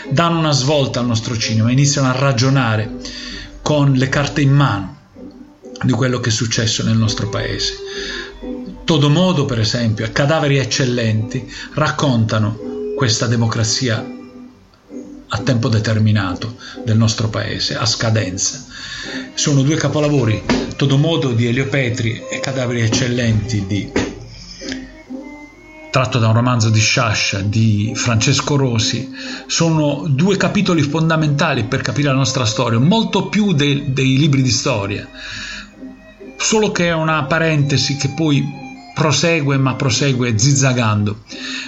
danno una svolta al nostro cinema, iniziano a ragionare con le carte in mano di quello che è successo nel nostro paese. Todomodo, per esempio, e Cadaveri eccellenti raccontano questa democrazia a tempo determinato del nostro paese, a scadenza. Sono due capolavori, Todomodo di Elio Petri e Cadaveri eccellenti di tratto da un romanzo di Sciascia di Francesco Rosi, sono due capitoli fondamentali per capire la nostra storia, molto più dei, dei libri di storia, solo che è una parentesi che poi prosegue ma prosegue zizzagando,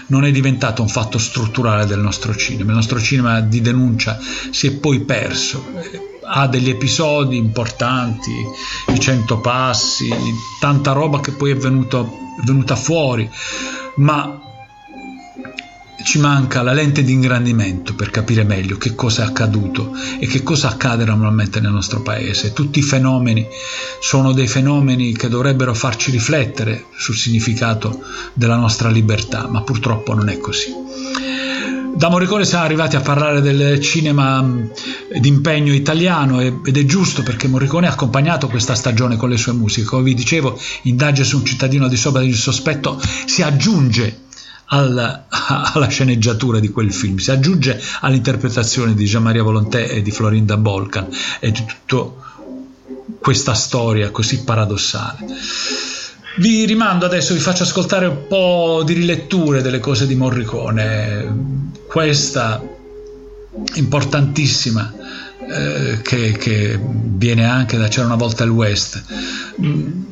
non è diventato un fatto strutturale del nostro cinema, il nostro cinema di denuncia si è poi perso, ha degli episodi importanti, i cento passi, tanta roba che poi è, venuto, venuta fuori, ma ci manca la lente di ingrandimento per capire meglio che cosa è accaduto e che cosa accade normalmente nel nostro paese. Tutti i fenomeni sono dei fenomeni che dovrebbero farci riflettere sul significato della nostra libertà, ma purtroppo non è così. Da Morricone siamo arrivati a parlare del cinema mm, d'impegno italiano ed è giusto perché Morricone ha accompagnato questa stagione con le sue musiche. Come vi dicevo, Indagine su un cittadino di sopra di sospetto si aggiunge alla, alla, sceneggiatura di quel film, si aggiunge all'interpretazione di Gian Maria Volonté e di Florinda Bolcan e di tutta questa storia così paradossale. Vi rimando adesso, vi faccio ascoltare un po' di riletture delle cose di Morricone, questa importantissima eh, che, che, viene anche da C'era una volta il West. Mm,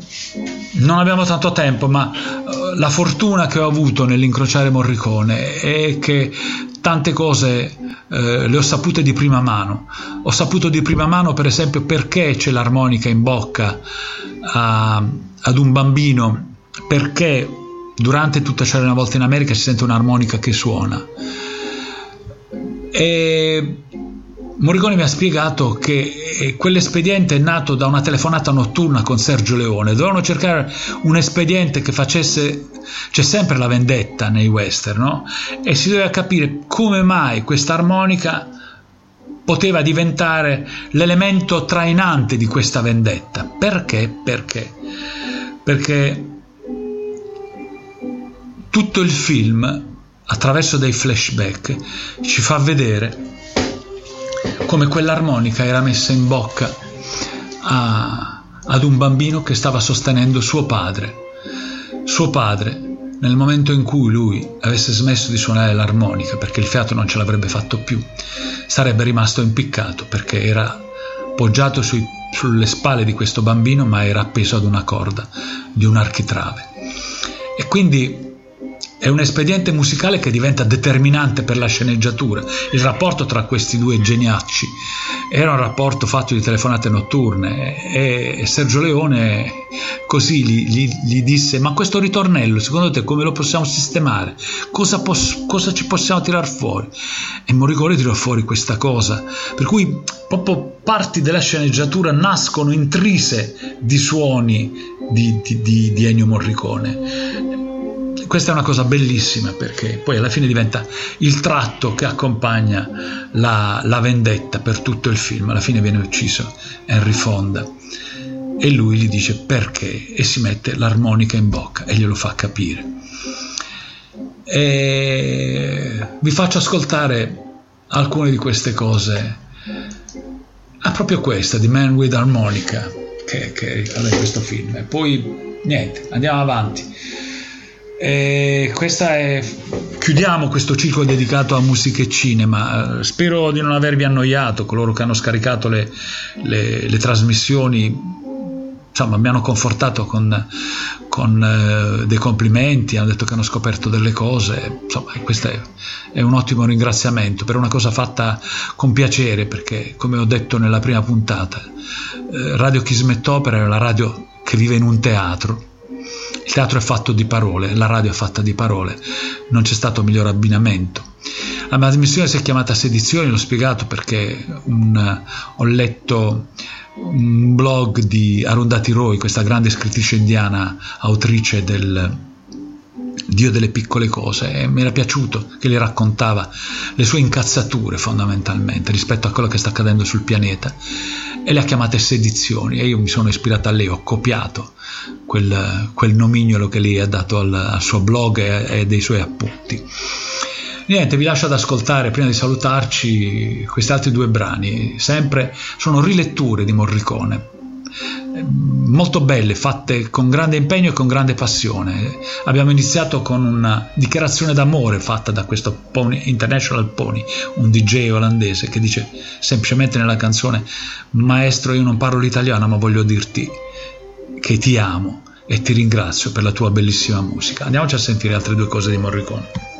non abbiamo tanto tempo, ma uh, la fortuna che ho avuto nell'incrociare Morricone è che tante cose eh, le ho sapute di prima mano. Ho saputo di prima mano, per esempio, perché c'è l'armonica in bocca a, ad un bambino, perché durante tutta C'era una volta in America si sente un'armonica che suona E Morricone mi ha spiegato che eh, quell'espediente è nato da una telefonata notturna con Sergio Leone. Dovevano cercare un espediente che facesse. C'è sempre la vendetta nei western, no? E si doveva capire come mai questa armonica poteva diventare l'elemento trainante di questa vendetta. Perché? Perché? Perché tutto il film, attraverso dei flashback, ci fa vedere come quell'armonica era messa in bocca a, ad un bambino che stava sostenendo suo padre. Suo padre, nel momento in cui lui avesse smesso di suonare l'armonica perché il fiato non ce l'avrebbe fatto più, sarebbe rimasto impiccato perché era poggiato sui, sulle spalle di questo bambino ma era appeso ad una corda di un architrave. E quindi è un espediente musicale che diventa determinante per la sceneggiatura. Il rapporto tra questi due geniacci era un rapporto fatto di telefonate notturne e Sergio Leone così gli, gli, gli disse ma questo ritornello secondo te come lo possiamo sistemare? Cosa, pos- cosa ci possiamo tirar fuori? E Morricone tirò fuori questa cosa per cui proprio parti della sceneggiatura nascono intrise di suoni di, di, di, di Ennio Morricone questa è una cosa bellissima perché poi alla fine diventa il tratto che accompagna la, la vendetta per tutto il film. Alla fine viene ucciso Henry Fonda e lui gli dice perché e si mette l'armonica in bocca e glielo fa capire. E vi faccio ascoltare alcune di queste cose. Ah, proprio questa di Man with Harmonica che, che è questo film. E poi niente, andiamo avanti. E questa è chiudiamo questo ciclo dedicato a musica e cinema. Spero di non avervi annoiato, coloro che hanno scaricato le, le, le trasmissioni insomma, mi hanno confortato con, con eh, dei complimenti, hanno detto che hanno scoperto delle cose, insomma, questo è, è, un ottimo ringraziamento per una cosa fatta con piacere, perché come ho detto nella prima puntata, eh, Radio Chismettopera è la radio che vive in un teatro il teatro è fatto di parole, la radio è fatta di parole, non c'è stato miglior abbinamento. La trasmissione si è chiamata Sedizioni, l'ho spiegato perché un, ho letto un blog di Arundhati Roy, questa grande scrittrice indiana, autrice del Dio delle piccole cose e mi era piaciuto che le raccontava le sue incazzature fondamentalmente rispetto a quello che sta accadendo sul pianeta. E le ha chiamate sedizioni e io mi sono ispirato a lei, ho copiato quel, quel nomignolo che lei ha dato al, al suo blog e, e dei suoi appunti. Niente, vi lascio ad ascoltare prima di salutarci questi altri due brani, sempre sono riletture di Morricone, molto belle, fatte con grande impegno e con grande passione. Abbiamo iniziato con una dichiarazione d'amore fatta da questo Pony, International Pony, un DJ olandese che dice semplicemente nella canzone Maestro, io non parlo l'italiano, ma voglio dirti che ti amo e ti ringrazio per la tua bellissima musica. Andiamoci a sentire altre due cose di Morricone.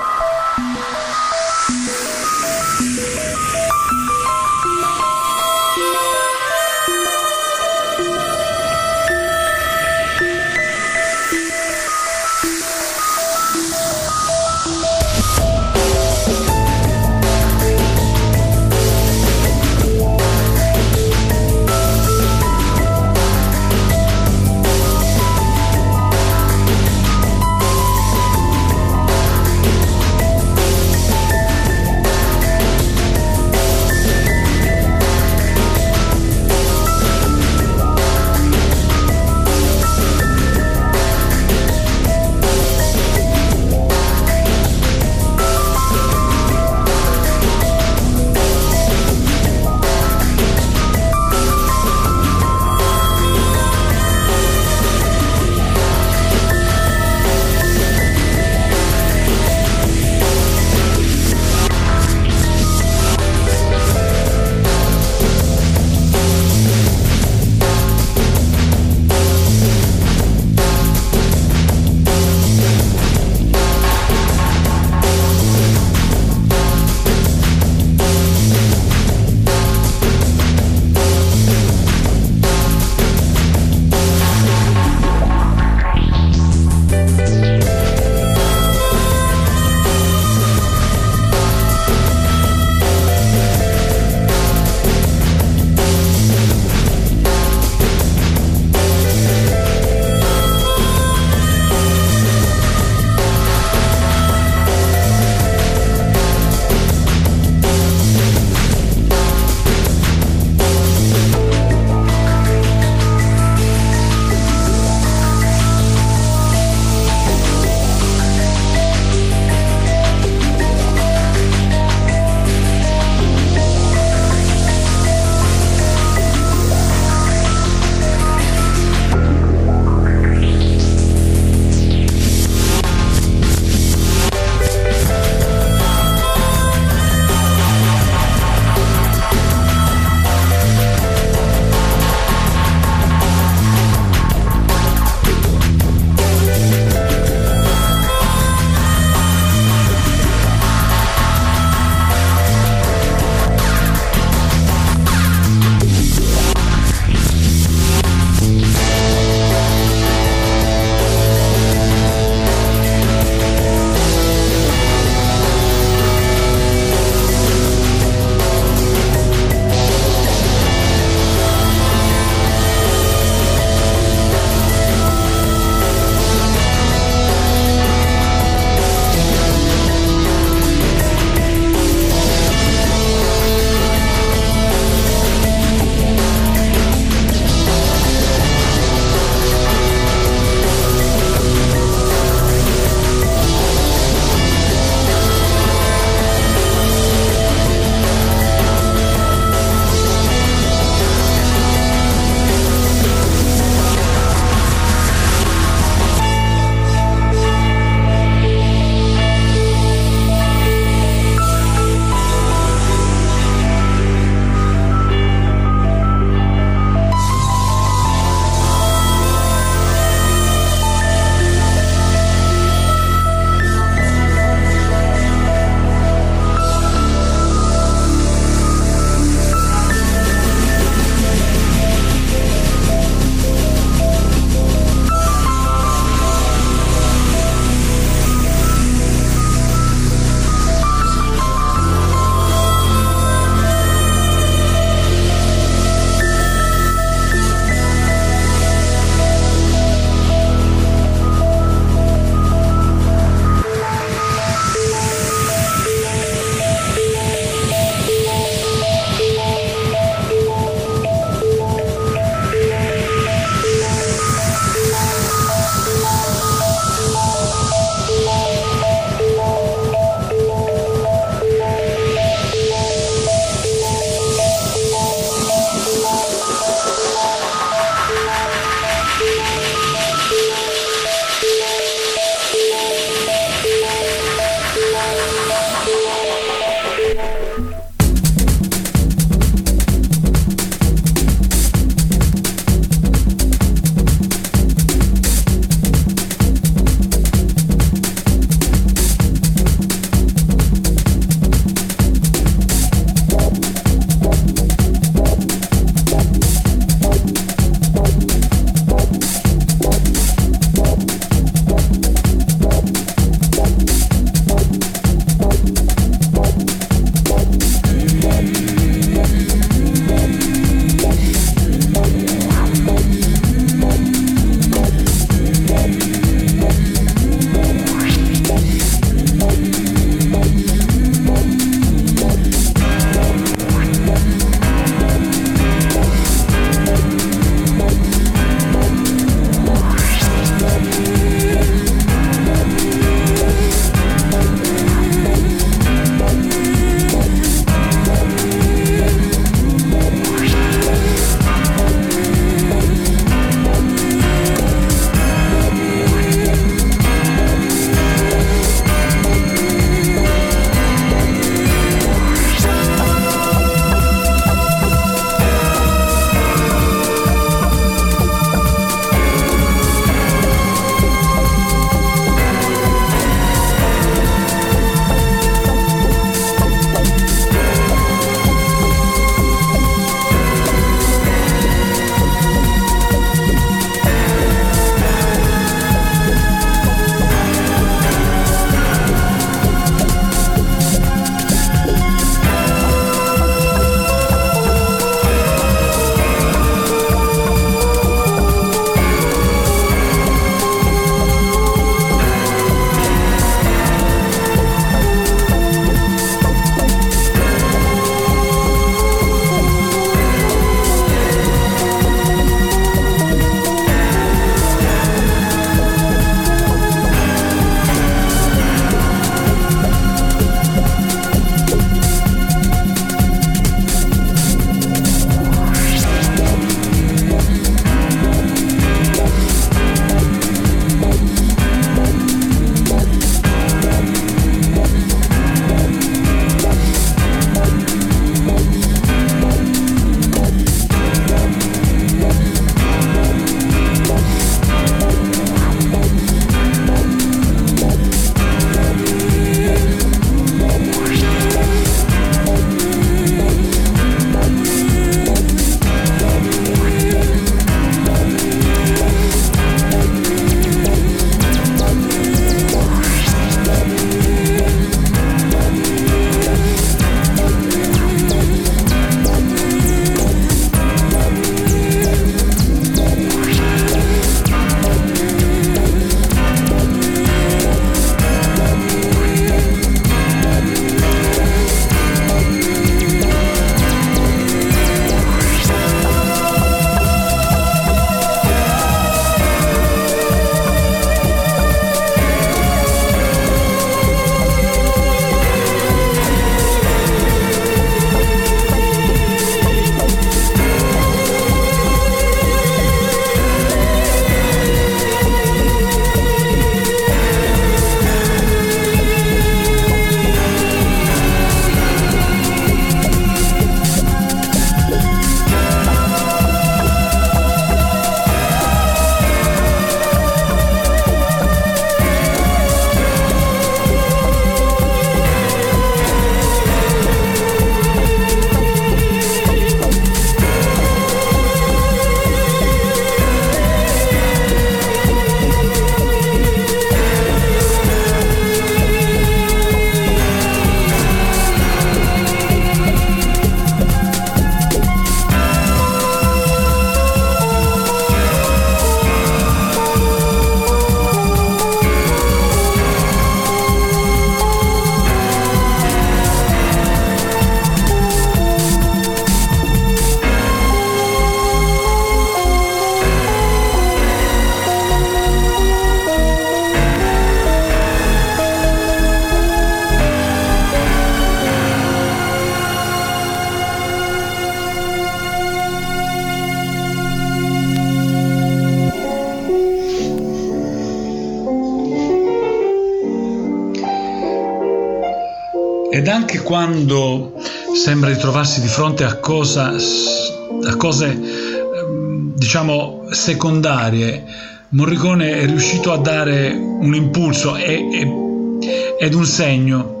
Anche quando sembra di trovarsi di fronte a, cosa, a cose ehm, diciamo secondarie, Morricone è riuscito a dare un impulso e, e, ed un segno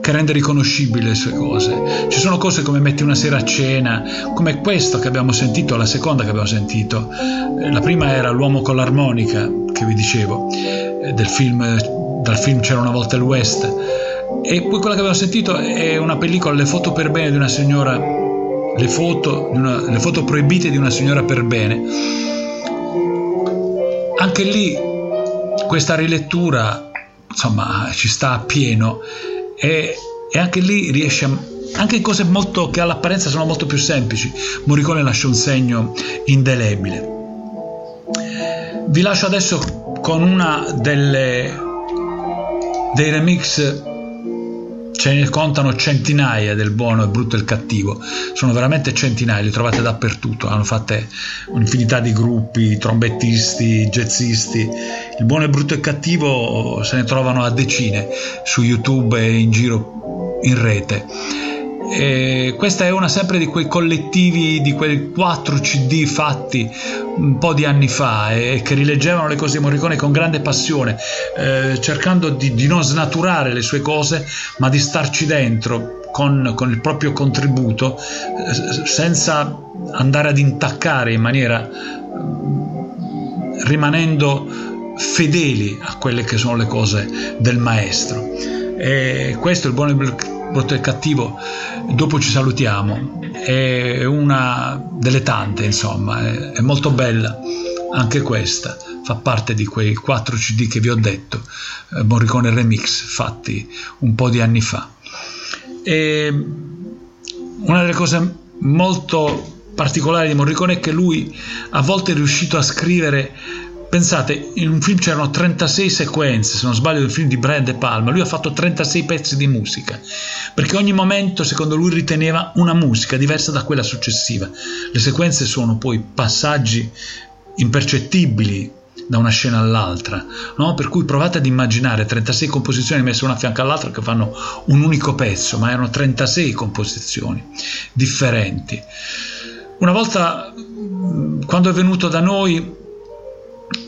che rende riconoscibili le sue cose. Ci sono cose come Metti una sera a cena, come questo che abbiamo sentito, la seconda che abbiamo sentito. Eh, la prima era L'uomo con l'armonica, che vi dicevo, eh, del film, dal film C'era una volta il West. E poi quella che abbiamo sentito è una pellicola, Le foto per bene di una signora, le foto, una, le foto proibite di una signora per bene. Anche lì questa rilettura insomma ci sta a pieno e, e anche lì riesce a anche in cose molto, che all'apparenza sono molto più semplici, Morricone lascia un segno indelebile. Vi lascio adesso con una delle dei remix ce ne contano centinaia del buono, il brutto e il cattivo, sono veramente centinaia, li trovate dappertutto, hanno fatte un'infinità di gruppi, trombettisti, jazzisti, il buono, il brutto e il cattivo se ne trovano a decine su YouTube e in giro in rete. E questa è una sempre di quei collettivi, di quei 4 CD fatti un po' di anni fa e che rileggevano le cose di Morricone con grande passione, eh, cercando di, di, non snaturare le sue cose, ma di starci dentro con, con il proprio contributo, eh, senza andare ad intaccare in maniera rimanendo fedeli a quelle che sono le cose del maestro. E questo è il buono brutto e cattivo, dopo ci salutiamo, è una delle tante, insomma, è, molto bella anche questa, fa parte di quei 4 CD che vi ho detto, eh, Morricone Remix, fatti un po' di anni fa. E una delle cose molto particolari di Morricone è che lui a volte è riuscito a scrivere Pensate, in un film c'erano 36 sequenze, se non sbaglio, del film di Brian De Palma. Lui ha fatto 36 pezzi di musica, perché ogni momento, secondo lui, riteneva una musica diversa da quella successiva. Le sequenze sono poi passaggi impercettibili da una scena all'altra, no? per cui provate ad immaginare 36 composizioni messe una a fianco all'altra che fanno un unico pezzo, ma erano 36 composizioni differenti. Una volta, quando è venuto da noi,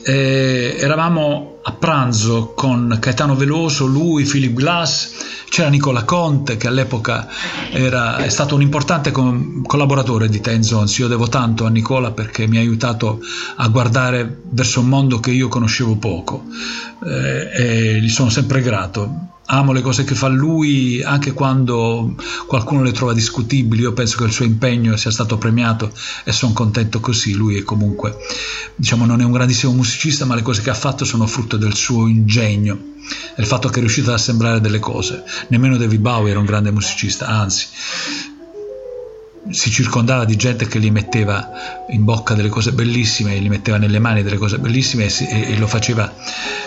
eh, eravamo a pranzo con Caetano Veloso, lui, Philip Glass, c'era Nicola Conte che all'epoca era, è stato un importante co- collaboratore di Ten Zones. Io devo tanto a Nicola perché mi ha aiutato a guardare verso un mondo che io conoscevo poco eh, e gli sono sempre grato amo le cose che fa lui anche quando qualcuno le trova discutibili. Io penso che il suo impegno sia stato premiato e sono contento così. Lui è comunque diciamo non è un grandissimo musicista ma le cose che ha fatto sono frutto del suo ingegno del fatto che è riuscito ad assemblare delle cose. Nemmeno David Bowie era un grande musicista anzi si circondava di gente che gli metteva in bocca delle cose bellissime, gli metteva nelle mani delle cose bellissime e, si, e, e lo faceva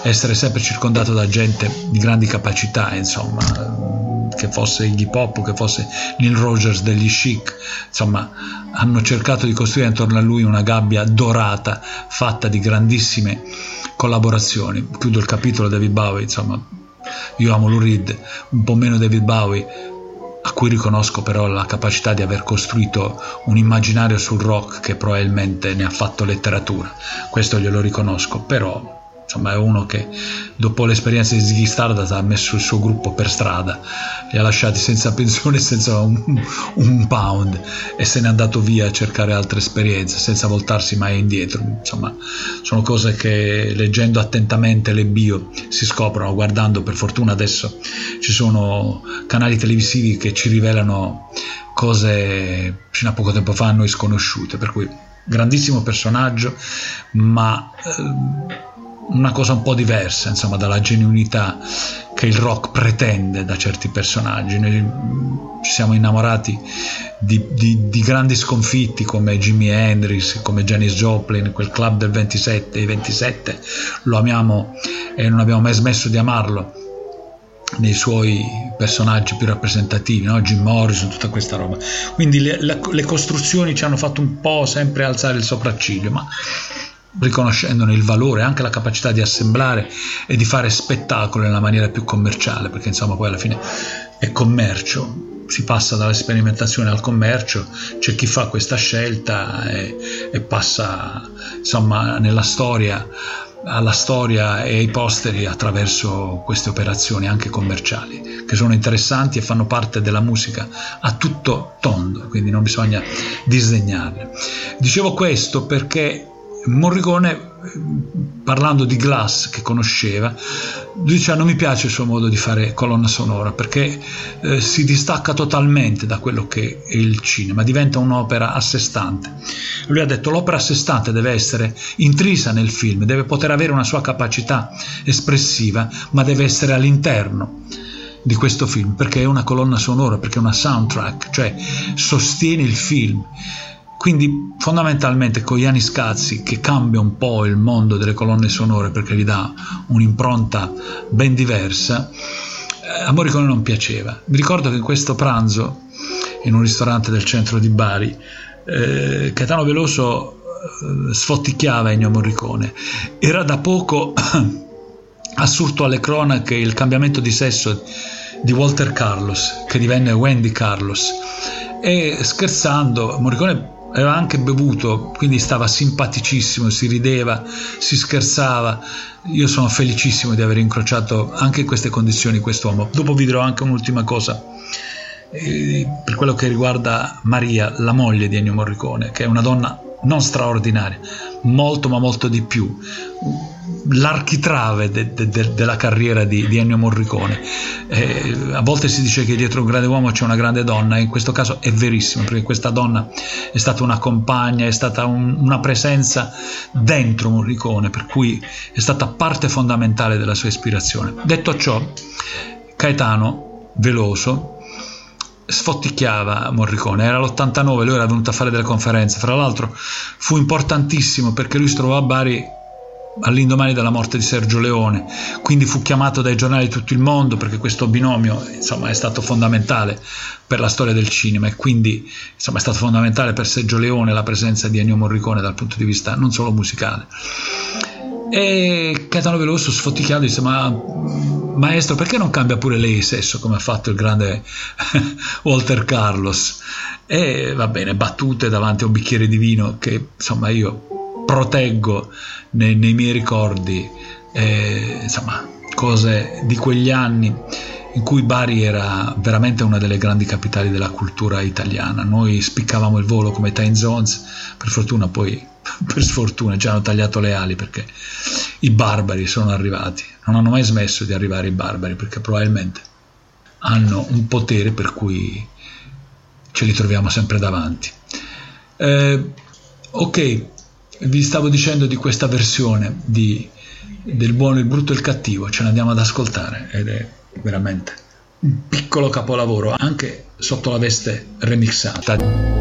essere sempre circondato da gente di grandi capacità, insomma, che fosse Iggy Pop, che fosse Neil Rogers degli Chic, insomma, hanno cercato di costruire intorno a lui una gabbia dorata fatta di grandissime collaborazioni. Chiudo il capitolo David Bowie, insomma, io amo Lou Reed, un po' meno David Bowie, a cui riconosco però la capacità di aver costruito un immaginario sul rock che probabilmente ne ha fatto letteratura, questo glielo riconosco, però insomma è uno che dopo l'esperienza di Ziggy Stardust ha messo il suo gruppo per strada, li ha lasciati senza pensione, senza un, un, pound e se n'è andato via a cercare altre esperienze senza voltarsi mai indietro, insomma sono cose che leggendo attentamente le bio si scoprono, guardando per fortuna adesso ci sono canali televisivi che ci rivelano cose fino a poco tempo fa a noi sconosciute, per cui grandissimo personaggio, ma... Eh, una cosa un po' diversa insomma dalla genuinità che il rock pretende da certi personaggi noi ci siamo innamorati di, di, di grandi sconfitti come Jimi Hendrix come Janis Joplin quel club del 27 i 27 lo amiamo e non abbiamo mai smesso di amarlo nei suoi personaggi più rappresentativi, no? Jim Morrison, tutta questa roba. Quindi le, le, le costruzioni ci hanno fatto un po' sempre alzare il sopracciglio, ma riconoscendone il valore, anche la capacità di assemblare e di fare spettacolo nella maniera più commerciale, perché insomma poi alla fine e commercio si passa dalla sperimentazione al commercio, c'è chi fa questa scelta e, e passa insomma nella storia alla storia e ai posteri attraverso queste operazioni anche commerciali che sono interessanti e fanno parte della musica a tutto tondo quindi non bisogna disdegnarle. Dicevo questo perché Morricone parlando di Glass che conosceva diceva non mi piace il suo modo di fare colonna sonora perché eh, si distacca totalmente da quello che è il cinema diventa un'opera a sé stante. Lui ha detto l'opera a sé stante deve essere intrisa nel film deve poter avere una sua capacità espressiva ma deve essere all'interno di questo film perché è una colonna sonora perché è una soundtrack cioè sostiene il film quindi fondamentalmente con Iani Scazzi che cambia un po' il mondo delle colonne sonore perché gli dà un'impronta ben diversa, eh, a Morricone non piaceva. Mi ricordo che in questo pranzo in un ristorante del centro di Bari eh, Caetano Veloso eh, sfotticchiava Ennio Morricone. Era da poco assurto alle cronache il cambiamento di sesso di Walter Carlos che divenne Wendy Carlos e scherzando Morricone aveva anche bevuto, quindi stava simpaticissimo, si rideva, si scherzava. Io sono felicissimo di aver incrociato anche in queste condizioni quest'uomo. Dopo vi dirò anche un'ultima cosa. Eh, per quello che riguarda Maria, la moglie di Ennio Morricone, che è una donna non straordinaria, molto ma molto di più, l'architrave de, de, de, della carriera di, di Ennio Morricone. Eh, a volte si dice che dietro un grande uomo c'è una grande donna, e in questo caso è verissimo, perché questa donna è stata una compagna, è stata un, una presenza dentro Morricone, per cui è stata parte fondamentale della sua ispirazione. Detto ciò, Caetano, veloso, sfotticchiava Morricone, era l'89, lui era venuto a fare delle conferenze, fra l'altro fu importantissimo perché lui si trovò a Bari all'indomani della morte di Sergio Leone, quindi fu chiamato dai giornali di tutto il mondo perché questo binomio insomma, è stato fondamentale per la storia del cinema e quindi insomma, è stato fondamentale per Sergio Leone la presenza di Ennio Morricone dal punto di vista non solo musicale. E Caetano Veloso sfottichiato disse ma maestro perché non cambia pure lei sesso come ha fatto il grande Walter Carlos e va bene battute davanti a un bicchiere di vino che insomma io proteggo nei, nei miei ricordi eh, insomma cose di quegli anni in cui Bari era veramente una delle grandi capitali della cultura italiana. Noi spiccavamo il volo come time zones, per fortuna poi, per sfortuna, ci hanno tagliato le ali perché i barbari sono arrivati. Non hanno mai smesso di arrivare i barbari perché probabilmente hanno un potere per cui ce li troviamo sempre davanti. Eh, ok, vi stavo dicendo di questa versione di, del buono, il brutto e il cattivo, ce l'andiamo ad ascoltare ed è veramente un piccolo capolavoro anche sotto la veste remixata.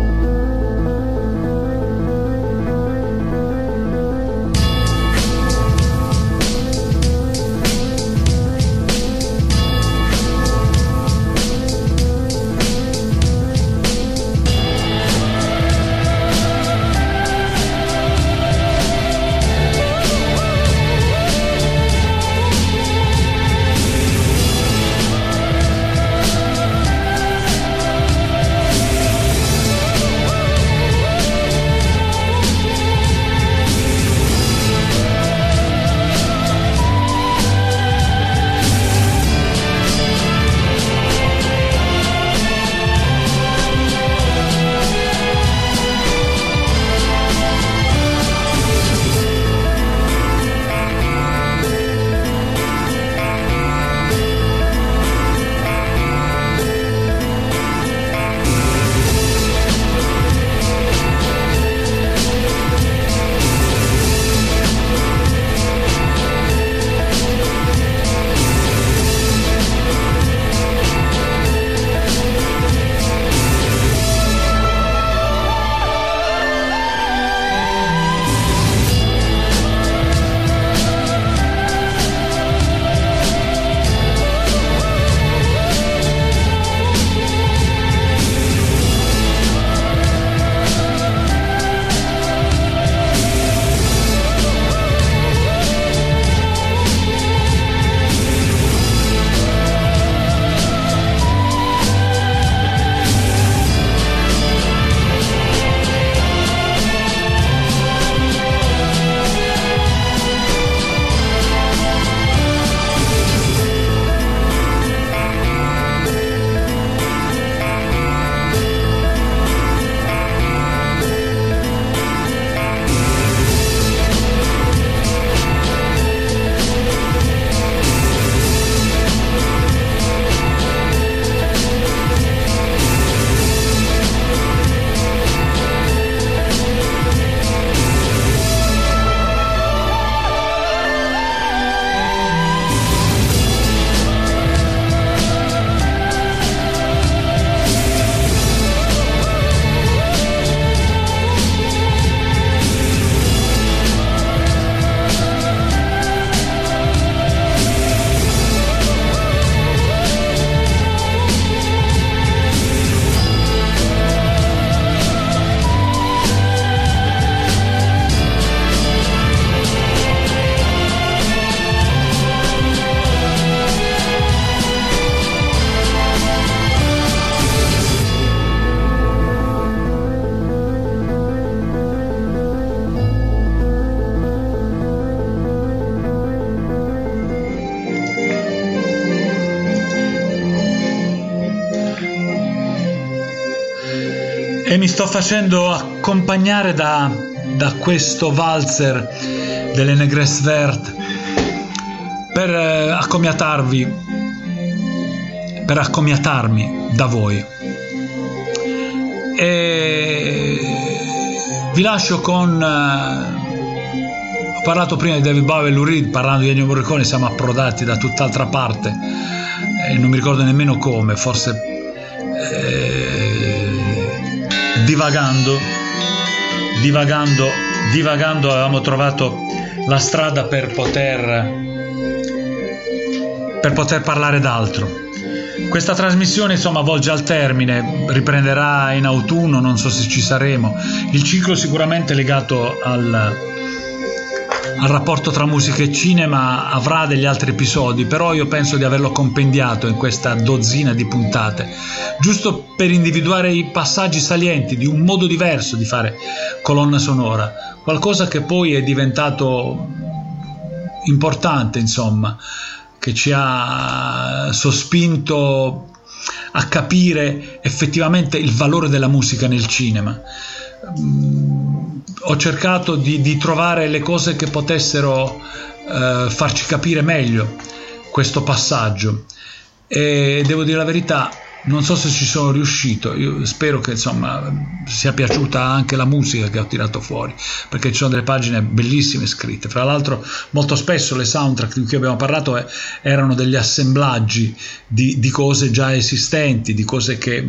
E mi sto facendo accompagnare da, da questo valzer delle Negres Vert per eh, accomiatarvi per accomiatarmi da voi. E vi lascio con eh, ho parlato prima di David Bowie e Lou Reed parlando di Ennio Morricone siamo approdati da tutt'altra parte e non mi ricordo nemmeno come forse divagando divagando divagando avevamo trovato la strada per poter per poter parlare d'altro questa trasmissione insomma volge al termine, riprenderà in autunno, non so se ci saremo. Il ciclo sicuramente legato al, al rapporto tra musica e cinema avrà degli altri episodi, però io penso di averlo compendiato in questa dozzina di puntate, giusto per individuare i passaggi salienti di un modo diverso di fare colonna sonora, qualcosa che poi è diventato importante, insomma che ci ha sospinto a capire effettivamente il valore della musica nel cinema. Mm, ho cercato di, di, trovare le cose che potessero eh, farci capire meglio questo passaggio. E devo dire la verità, non so se ci sono riuscito, io spero che insomma sia piaciuta anche la musica che ho tirato fuori, perché ci sono delle pagine bellissime scritte. Fra l'altro molto spesso le soundtrack di cui abbiamo parlato eh, erano degli assemblaggi di, di, cose già esistenti, di cose che,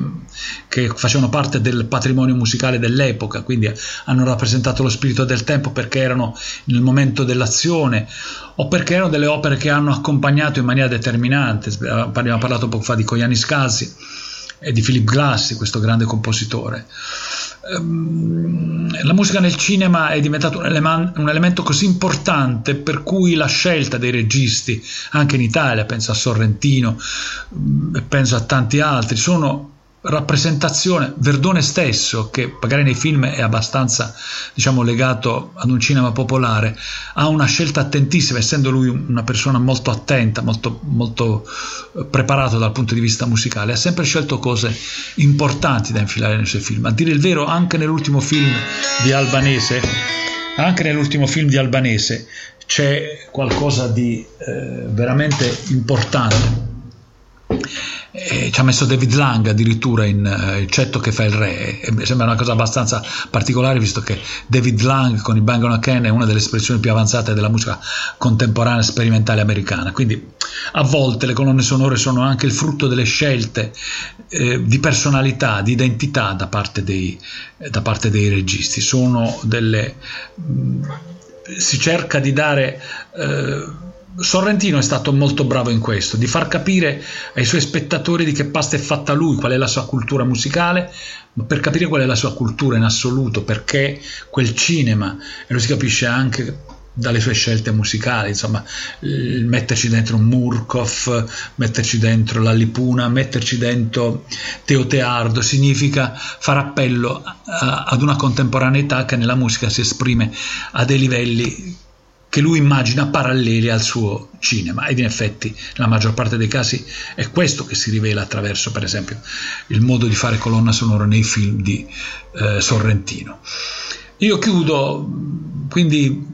che, facevano parte del patrimonio musicale dell'epoca, quindi hanno rappresentato lo spirito del tempo perché erano nel momento dell'azione o perché erano delle opere che hanno accompagnato in maniera determinante. Abbiamo parlato poco fa di Koyanis Scasi e di Philip Glass, questo grande compositore. Ehm, la musica nel cinema è diventato un, eleman- un, elemento così importante per cui la scelta dei registi, anche in Italia, penso a Sorrentino, mm, penso a tanti altri, sono rappresentazione, Verdone stesso, che magari nei film è abbastanza diciamo, legato ad un cinema popolare, ha una scelta attentissima, essendo lui una persona molto attenta, molto, molto eh, preparato dal punto di vista musicale, ha sempre scelto cose importanti da infilare nei suoi film. A dire il vero, anche nell'ultimo film di Albanese, anche nell'ultimo film di Albanese c'è qualcosa di eh, veramente importante ci ha messo David Lang addirittura in uh, Il cetto che fa il re. E mi sembra una cosa abbastanza particolare visto che David Lang con il Bang on a Ken è una delle espressioni più avanzate della musica contemporanea sperimentale americana. Quindi a volte le colonne sonore sono anche il frutto delle scelte eh, di personalità, di identità da parte dei, da parte dei registi. Sono delle mh, mm, si cerca di dare eh, Sorrentino è stato molto bravo in questo, di far capire ai suoi spettatori di che pasta è fatta lui, qual è la sua cultura musicale, ma per capire qual è la sua cultura in assoluto, perché quel cinema, e lo si capisce anche dalle sue scelte musicali, insomma, metterci dentro Murkov, metterci dentro la Lipuna, metterci dentro Teo Teardo, significa fare appello a, ad una contemporaneità che nella musica si esprime a dei livelli che lui immagina paralleli al suo cinema. Ed in effetti nella maggior parte dei casi è questo che si rivela attraverso per esempio il modo di fare colonna sonora nei film di eh, Sorrentino. Io chiudo, quindi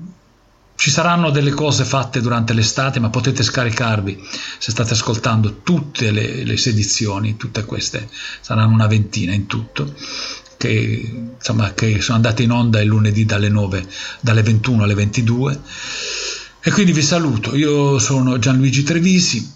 ci saranno delle cose fatte durante l'estate, ma potete scaricarvi se state ascoltando tutte le, le edizioni, tutte queste, saranno una ventina in tutto, che, insomma, che sono andate in onda il lunedì dalle 9, dalle 21 alle 22. E quindi vi saluto, io sono Gianluigi Trevisi,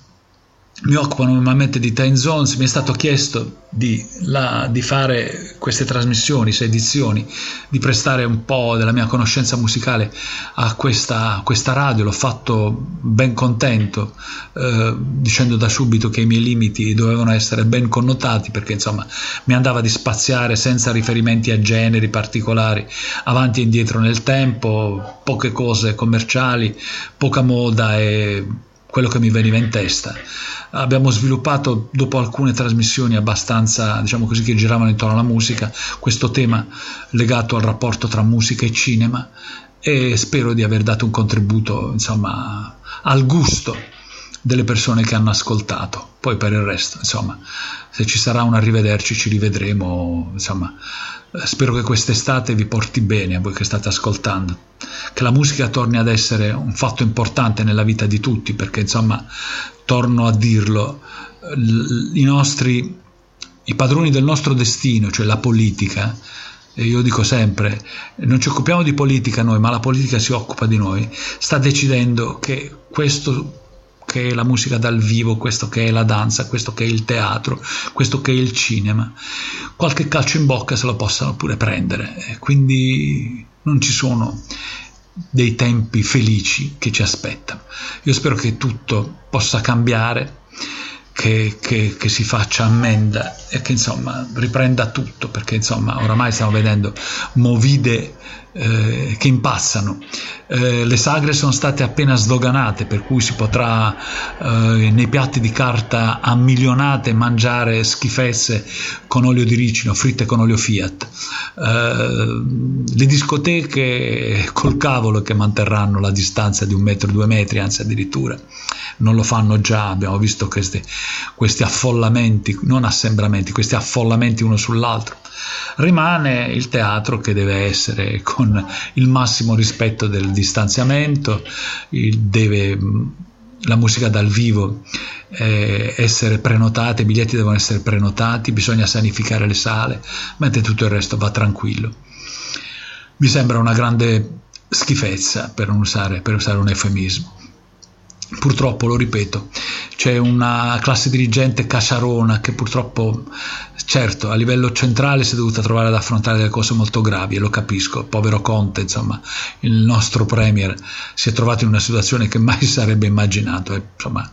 mi occupo normalmente di time zones, mi è stato chiesto di, la, di, fare queste trasmissioni, queste edizioni, di prestare un po' della mia conoscenza musicale a questa, questa radio, l'ho fatto ben contento, eh, dicendo da subito che i miei limiti dovevano essere ben connotati perché insomma mi andava di spaziare senza riferimenti a generi particolari, avanti e indietro nel tempo, poche cose commerciali, poca moda e quello che mi veniva in testa. Abbiamo sviluppato dopo alcune trasmissioni abbastanza, diciamo così, che giravano intorno alla musica, questo tema legato al rapporto tra musica e cinema e spero di aver dato un contributo, insomma, al gusto delle persone che hanno ascoltato. Poi per il resto, insomma, se ci sarà un arrivederci ci rivedremo, insomma, eh, spero che quest'estate vi porti bene a voi che state ascoltando, che la musica torni ad essere un fatto importante nella vita di tutti, perché insomma, torno a dirlo, i nostri i padroni del nostro destino, cioè la politica, e io dico sempre, non ci occupiamo di politica noi, ma la politica si occupa di noi, sta decidendo che questo che è la musica dal vivo, questo che è la danza, questo che è il teatro, questo che è il cinema, qualche calcio in bocca se lo possano pure prendere. Quindi non ci sono dei tempi felici che ci aspettano. Io spero che tutto possa cambiare che, che, che, si faccia ammenda e che insomma riprenda tutto perché insomma oramai stiamo vedendo movide eh, che impassano. Eh, le sagre sono state appena sdoganate, per cui si potrà eh, nei piatti di carta a mangiare schifezze con olio di ricino, fritte con olio Fiat. Eh, le discoteche col cavolo che manterranno la distanza di un metro, due metri, anzi addirittura non lo fanno già, abbiamo visto questi, questi affollamenti, non assembramenti, questi affollamenti uno sull'altro rimane il teatro che deve essere con il massimo rispetto del distanziamento, deve, la musica dal vivo eh, essere prenotata, i biglietti devono essere prenotati, bisogna sanificare le sale, mentre tutto il resto va tranquillo. Mi sembra una grande schifezza per usare, per usare un eufemismo. Purtroppo, lo ripeto, c'è una classe dirigente casarona che purtroppo, certo, a livello centrale si è dovuta trovare ad affrontare delle cose molto gravi e lo capisco. Povero Conte, insomma, il nostro Premier si è trovato in una situazione che mai sarebbe immaginato. E, insomma,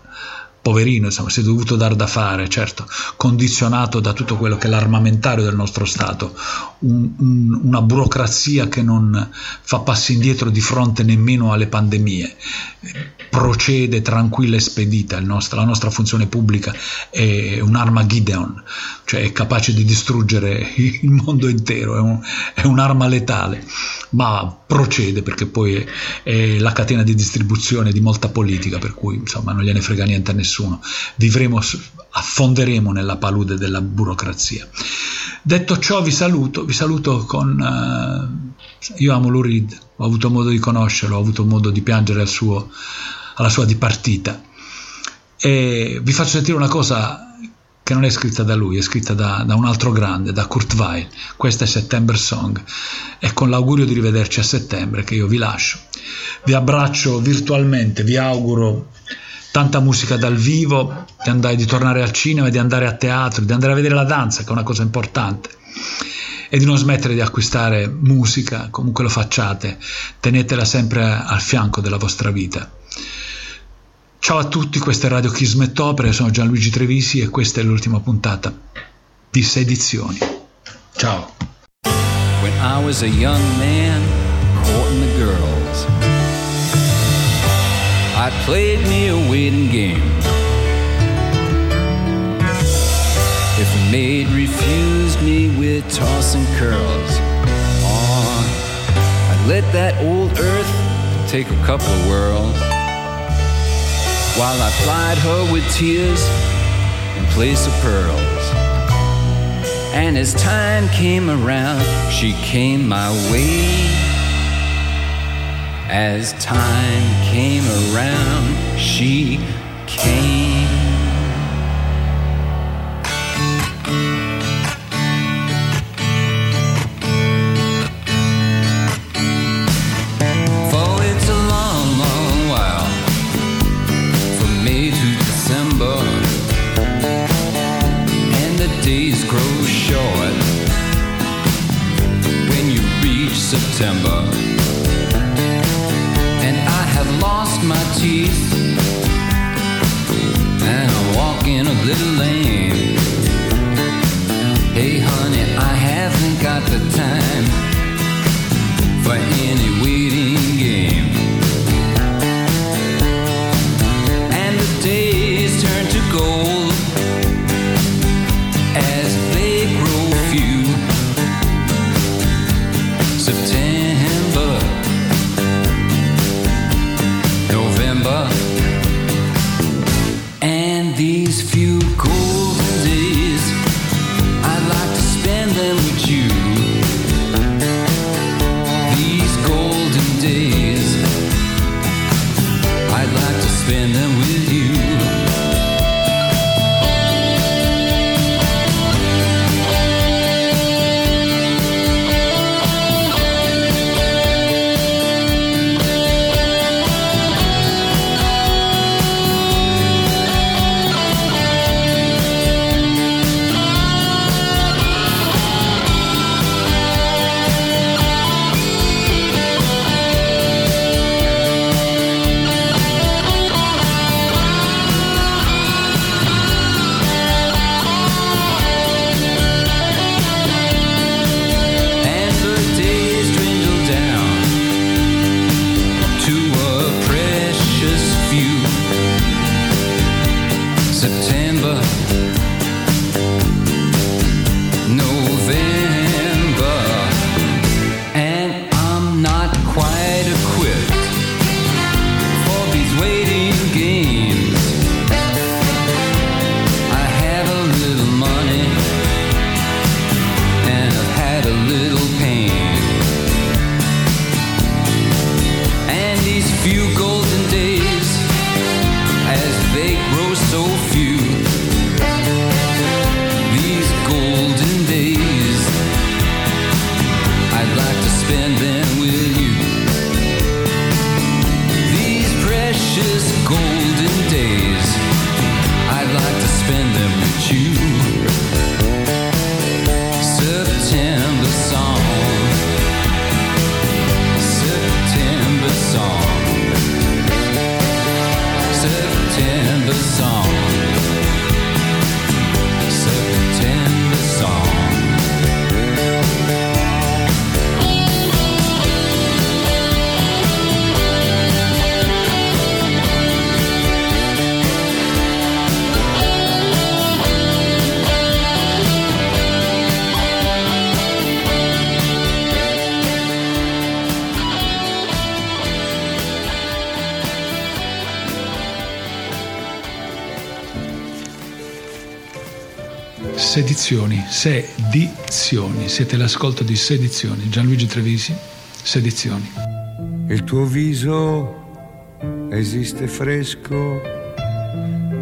poverino, insomma, si è dovuto dar da fare, certo, condizionato da tutto quello che è l'armamentario del nostro Stato, un, un, una burocrazia che non fa passi indietro di fronte nemmeno alle pandemie, procede tranquilla e spedita, nostro, la nostra funzione pubblica è un'arma Gideon, cioè è capace di distruggere il mondo intero, è, un, è un'arma letale, ma procede perché poi è, è, la catena di distribuzione di molta politica, per cui insomma non gliene frega niente a nessuno, vivremo, affonderemo nella palude della burocrazia. Detto ciò vi saluto, vi saluto con... Uh, io amo Lou Reed, ho avuto modo di conoscerlo, ho avuto modo di piangere al suo, alla sua dipartita e vi faccio sentire una cosa che non è scritta da lui, è scritta da, da, un altro grande, da Kurt Weill. Questa è September Song. È con l'augurio di rivederci a settembre che io vi lascio. Vi abbraccio virtualmente, vi auguro tanta musica dal vivo, di, andare, di tornare al cinema, di andare a teatro, di andare a vedere la danza, che è una cosa importante. E di non smettere di acquistare musica, comunque lo facciate, tenetela sempre al fianco della vostra vita. Ciao a tutti, questa è Radio Kismet Opera, sono Gianluigi Trevisi e questa è l'ultima puntata di sei edizioni. Ciao. When I was a young man courting the girls I played me a waiting game If a maid refused me with tossing curls oh, I'd let that old earth take a couple whirls while I plied her with tears in place of pearls. And as time came around, she came my way. As time came around, she came. September. And I have lost my teeth. And I walk in a little lane. Hey, honey, I haven't got the time for any waiting Sedizioni, sedizioni, siete l'ascolto di Sedizioni, Gianluigi Trevisi, Sedizioni. Il tuo viso esiste fresco,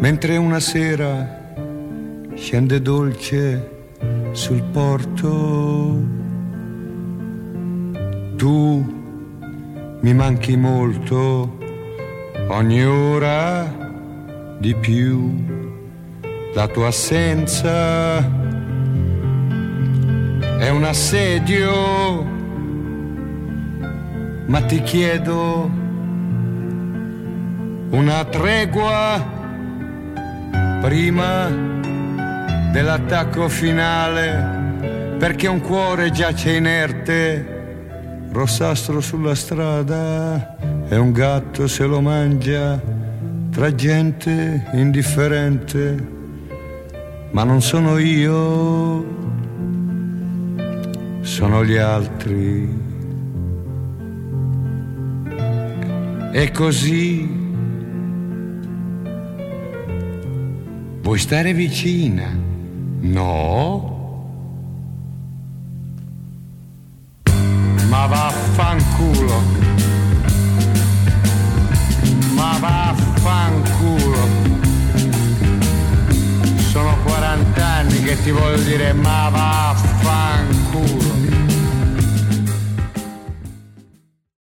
mentre una sera scende dolce sul porto. Tu mi manchi molto, ogni ora di più. La tua assenza è un assedio, ma ti chiedo una tregua prima dell'attacco finale, perché un cuore giace inerte, rossastro sulla strada e un gatto se lo mangia tra gente indifferente, ma non sono io, sono gli altri. E così vuoi stare vicina? No?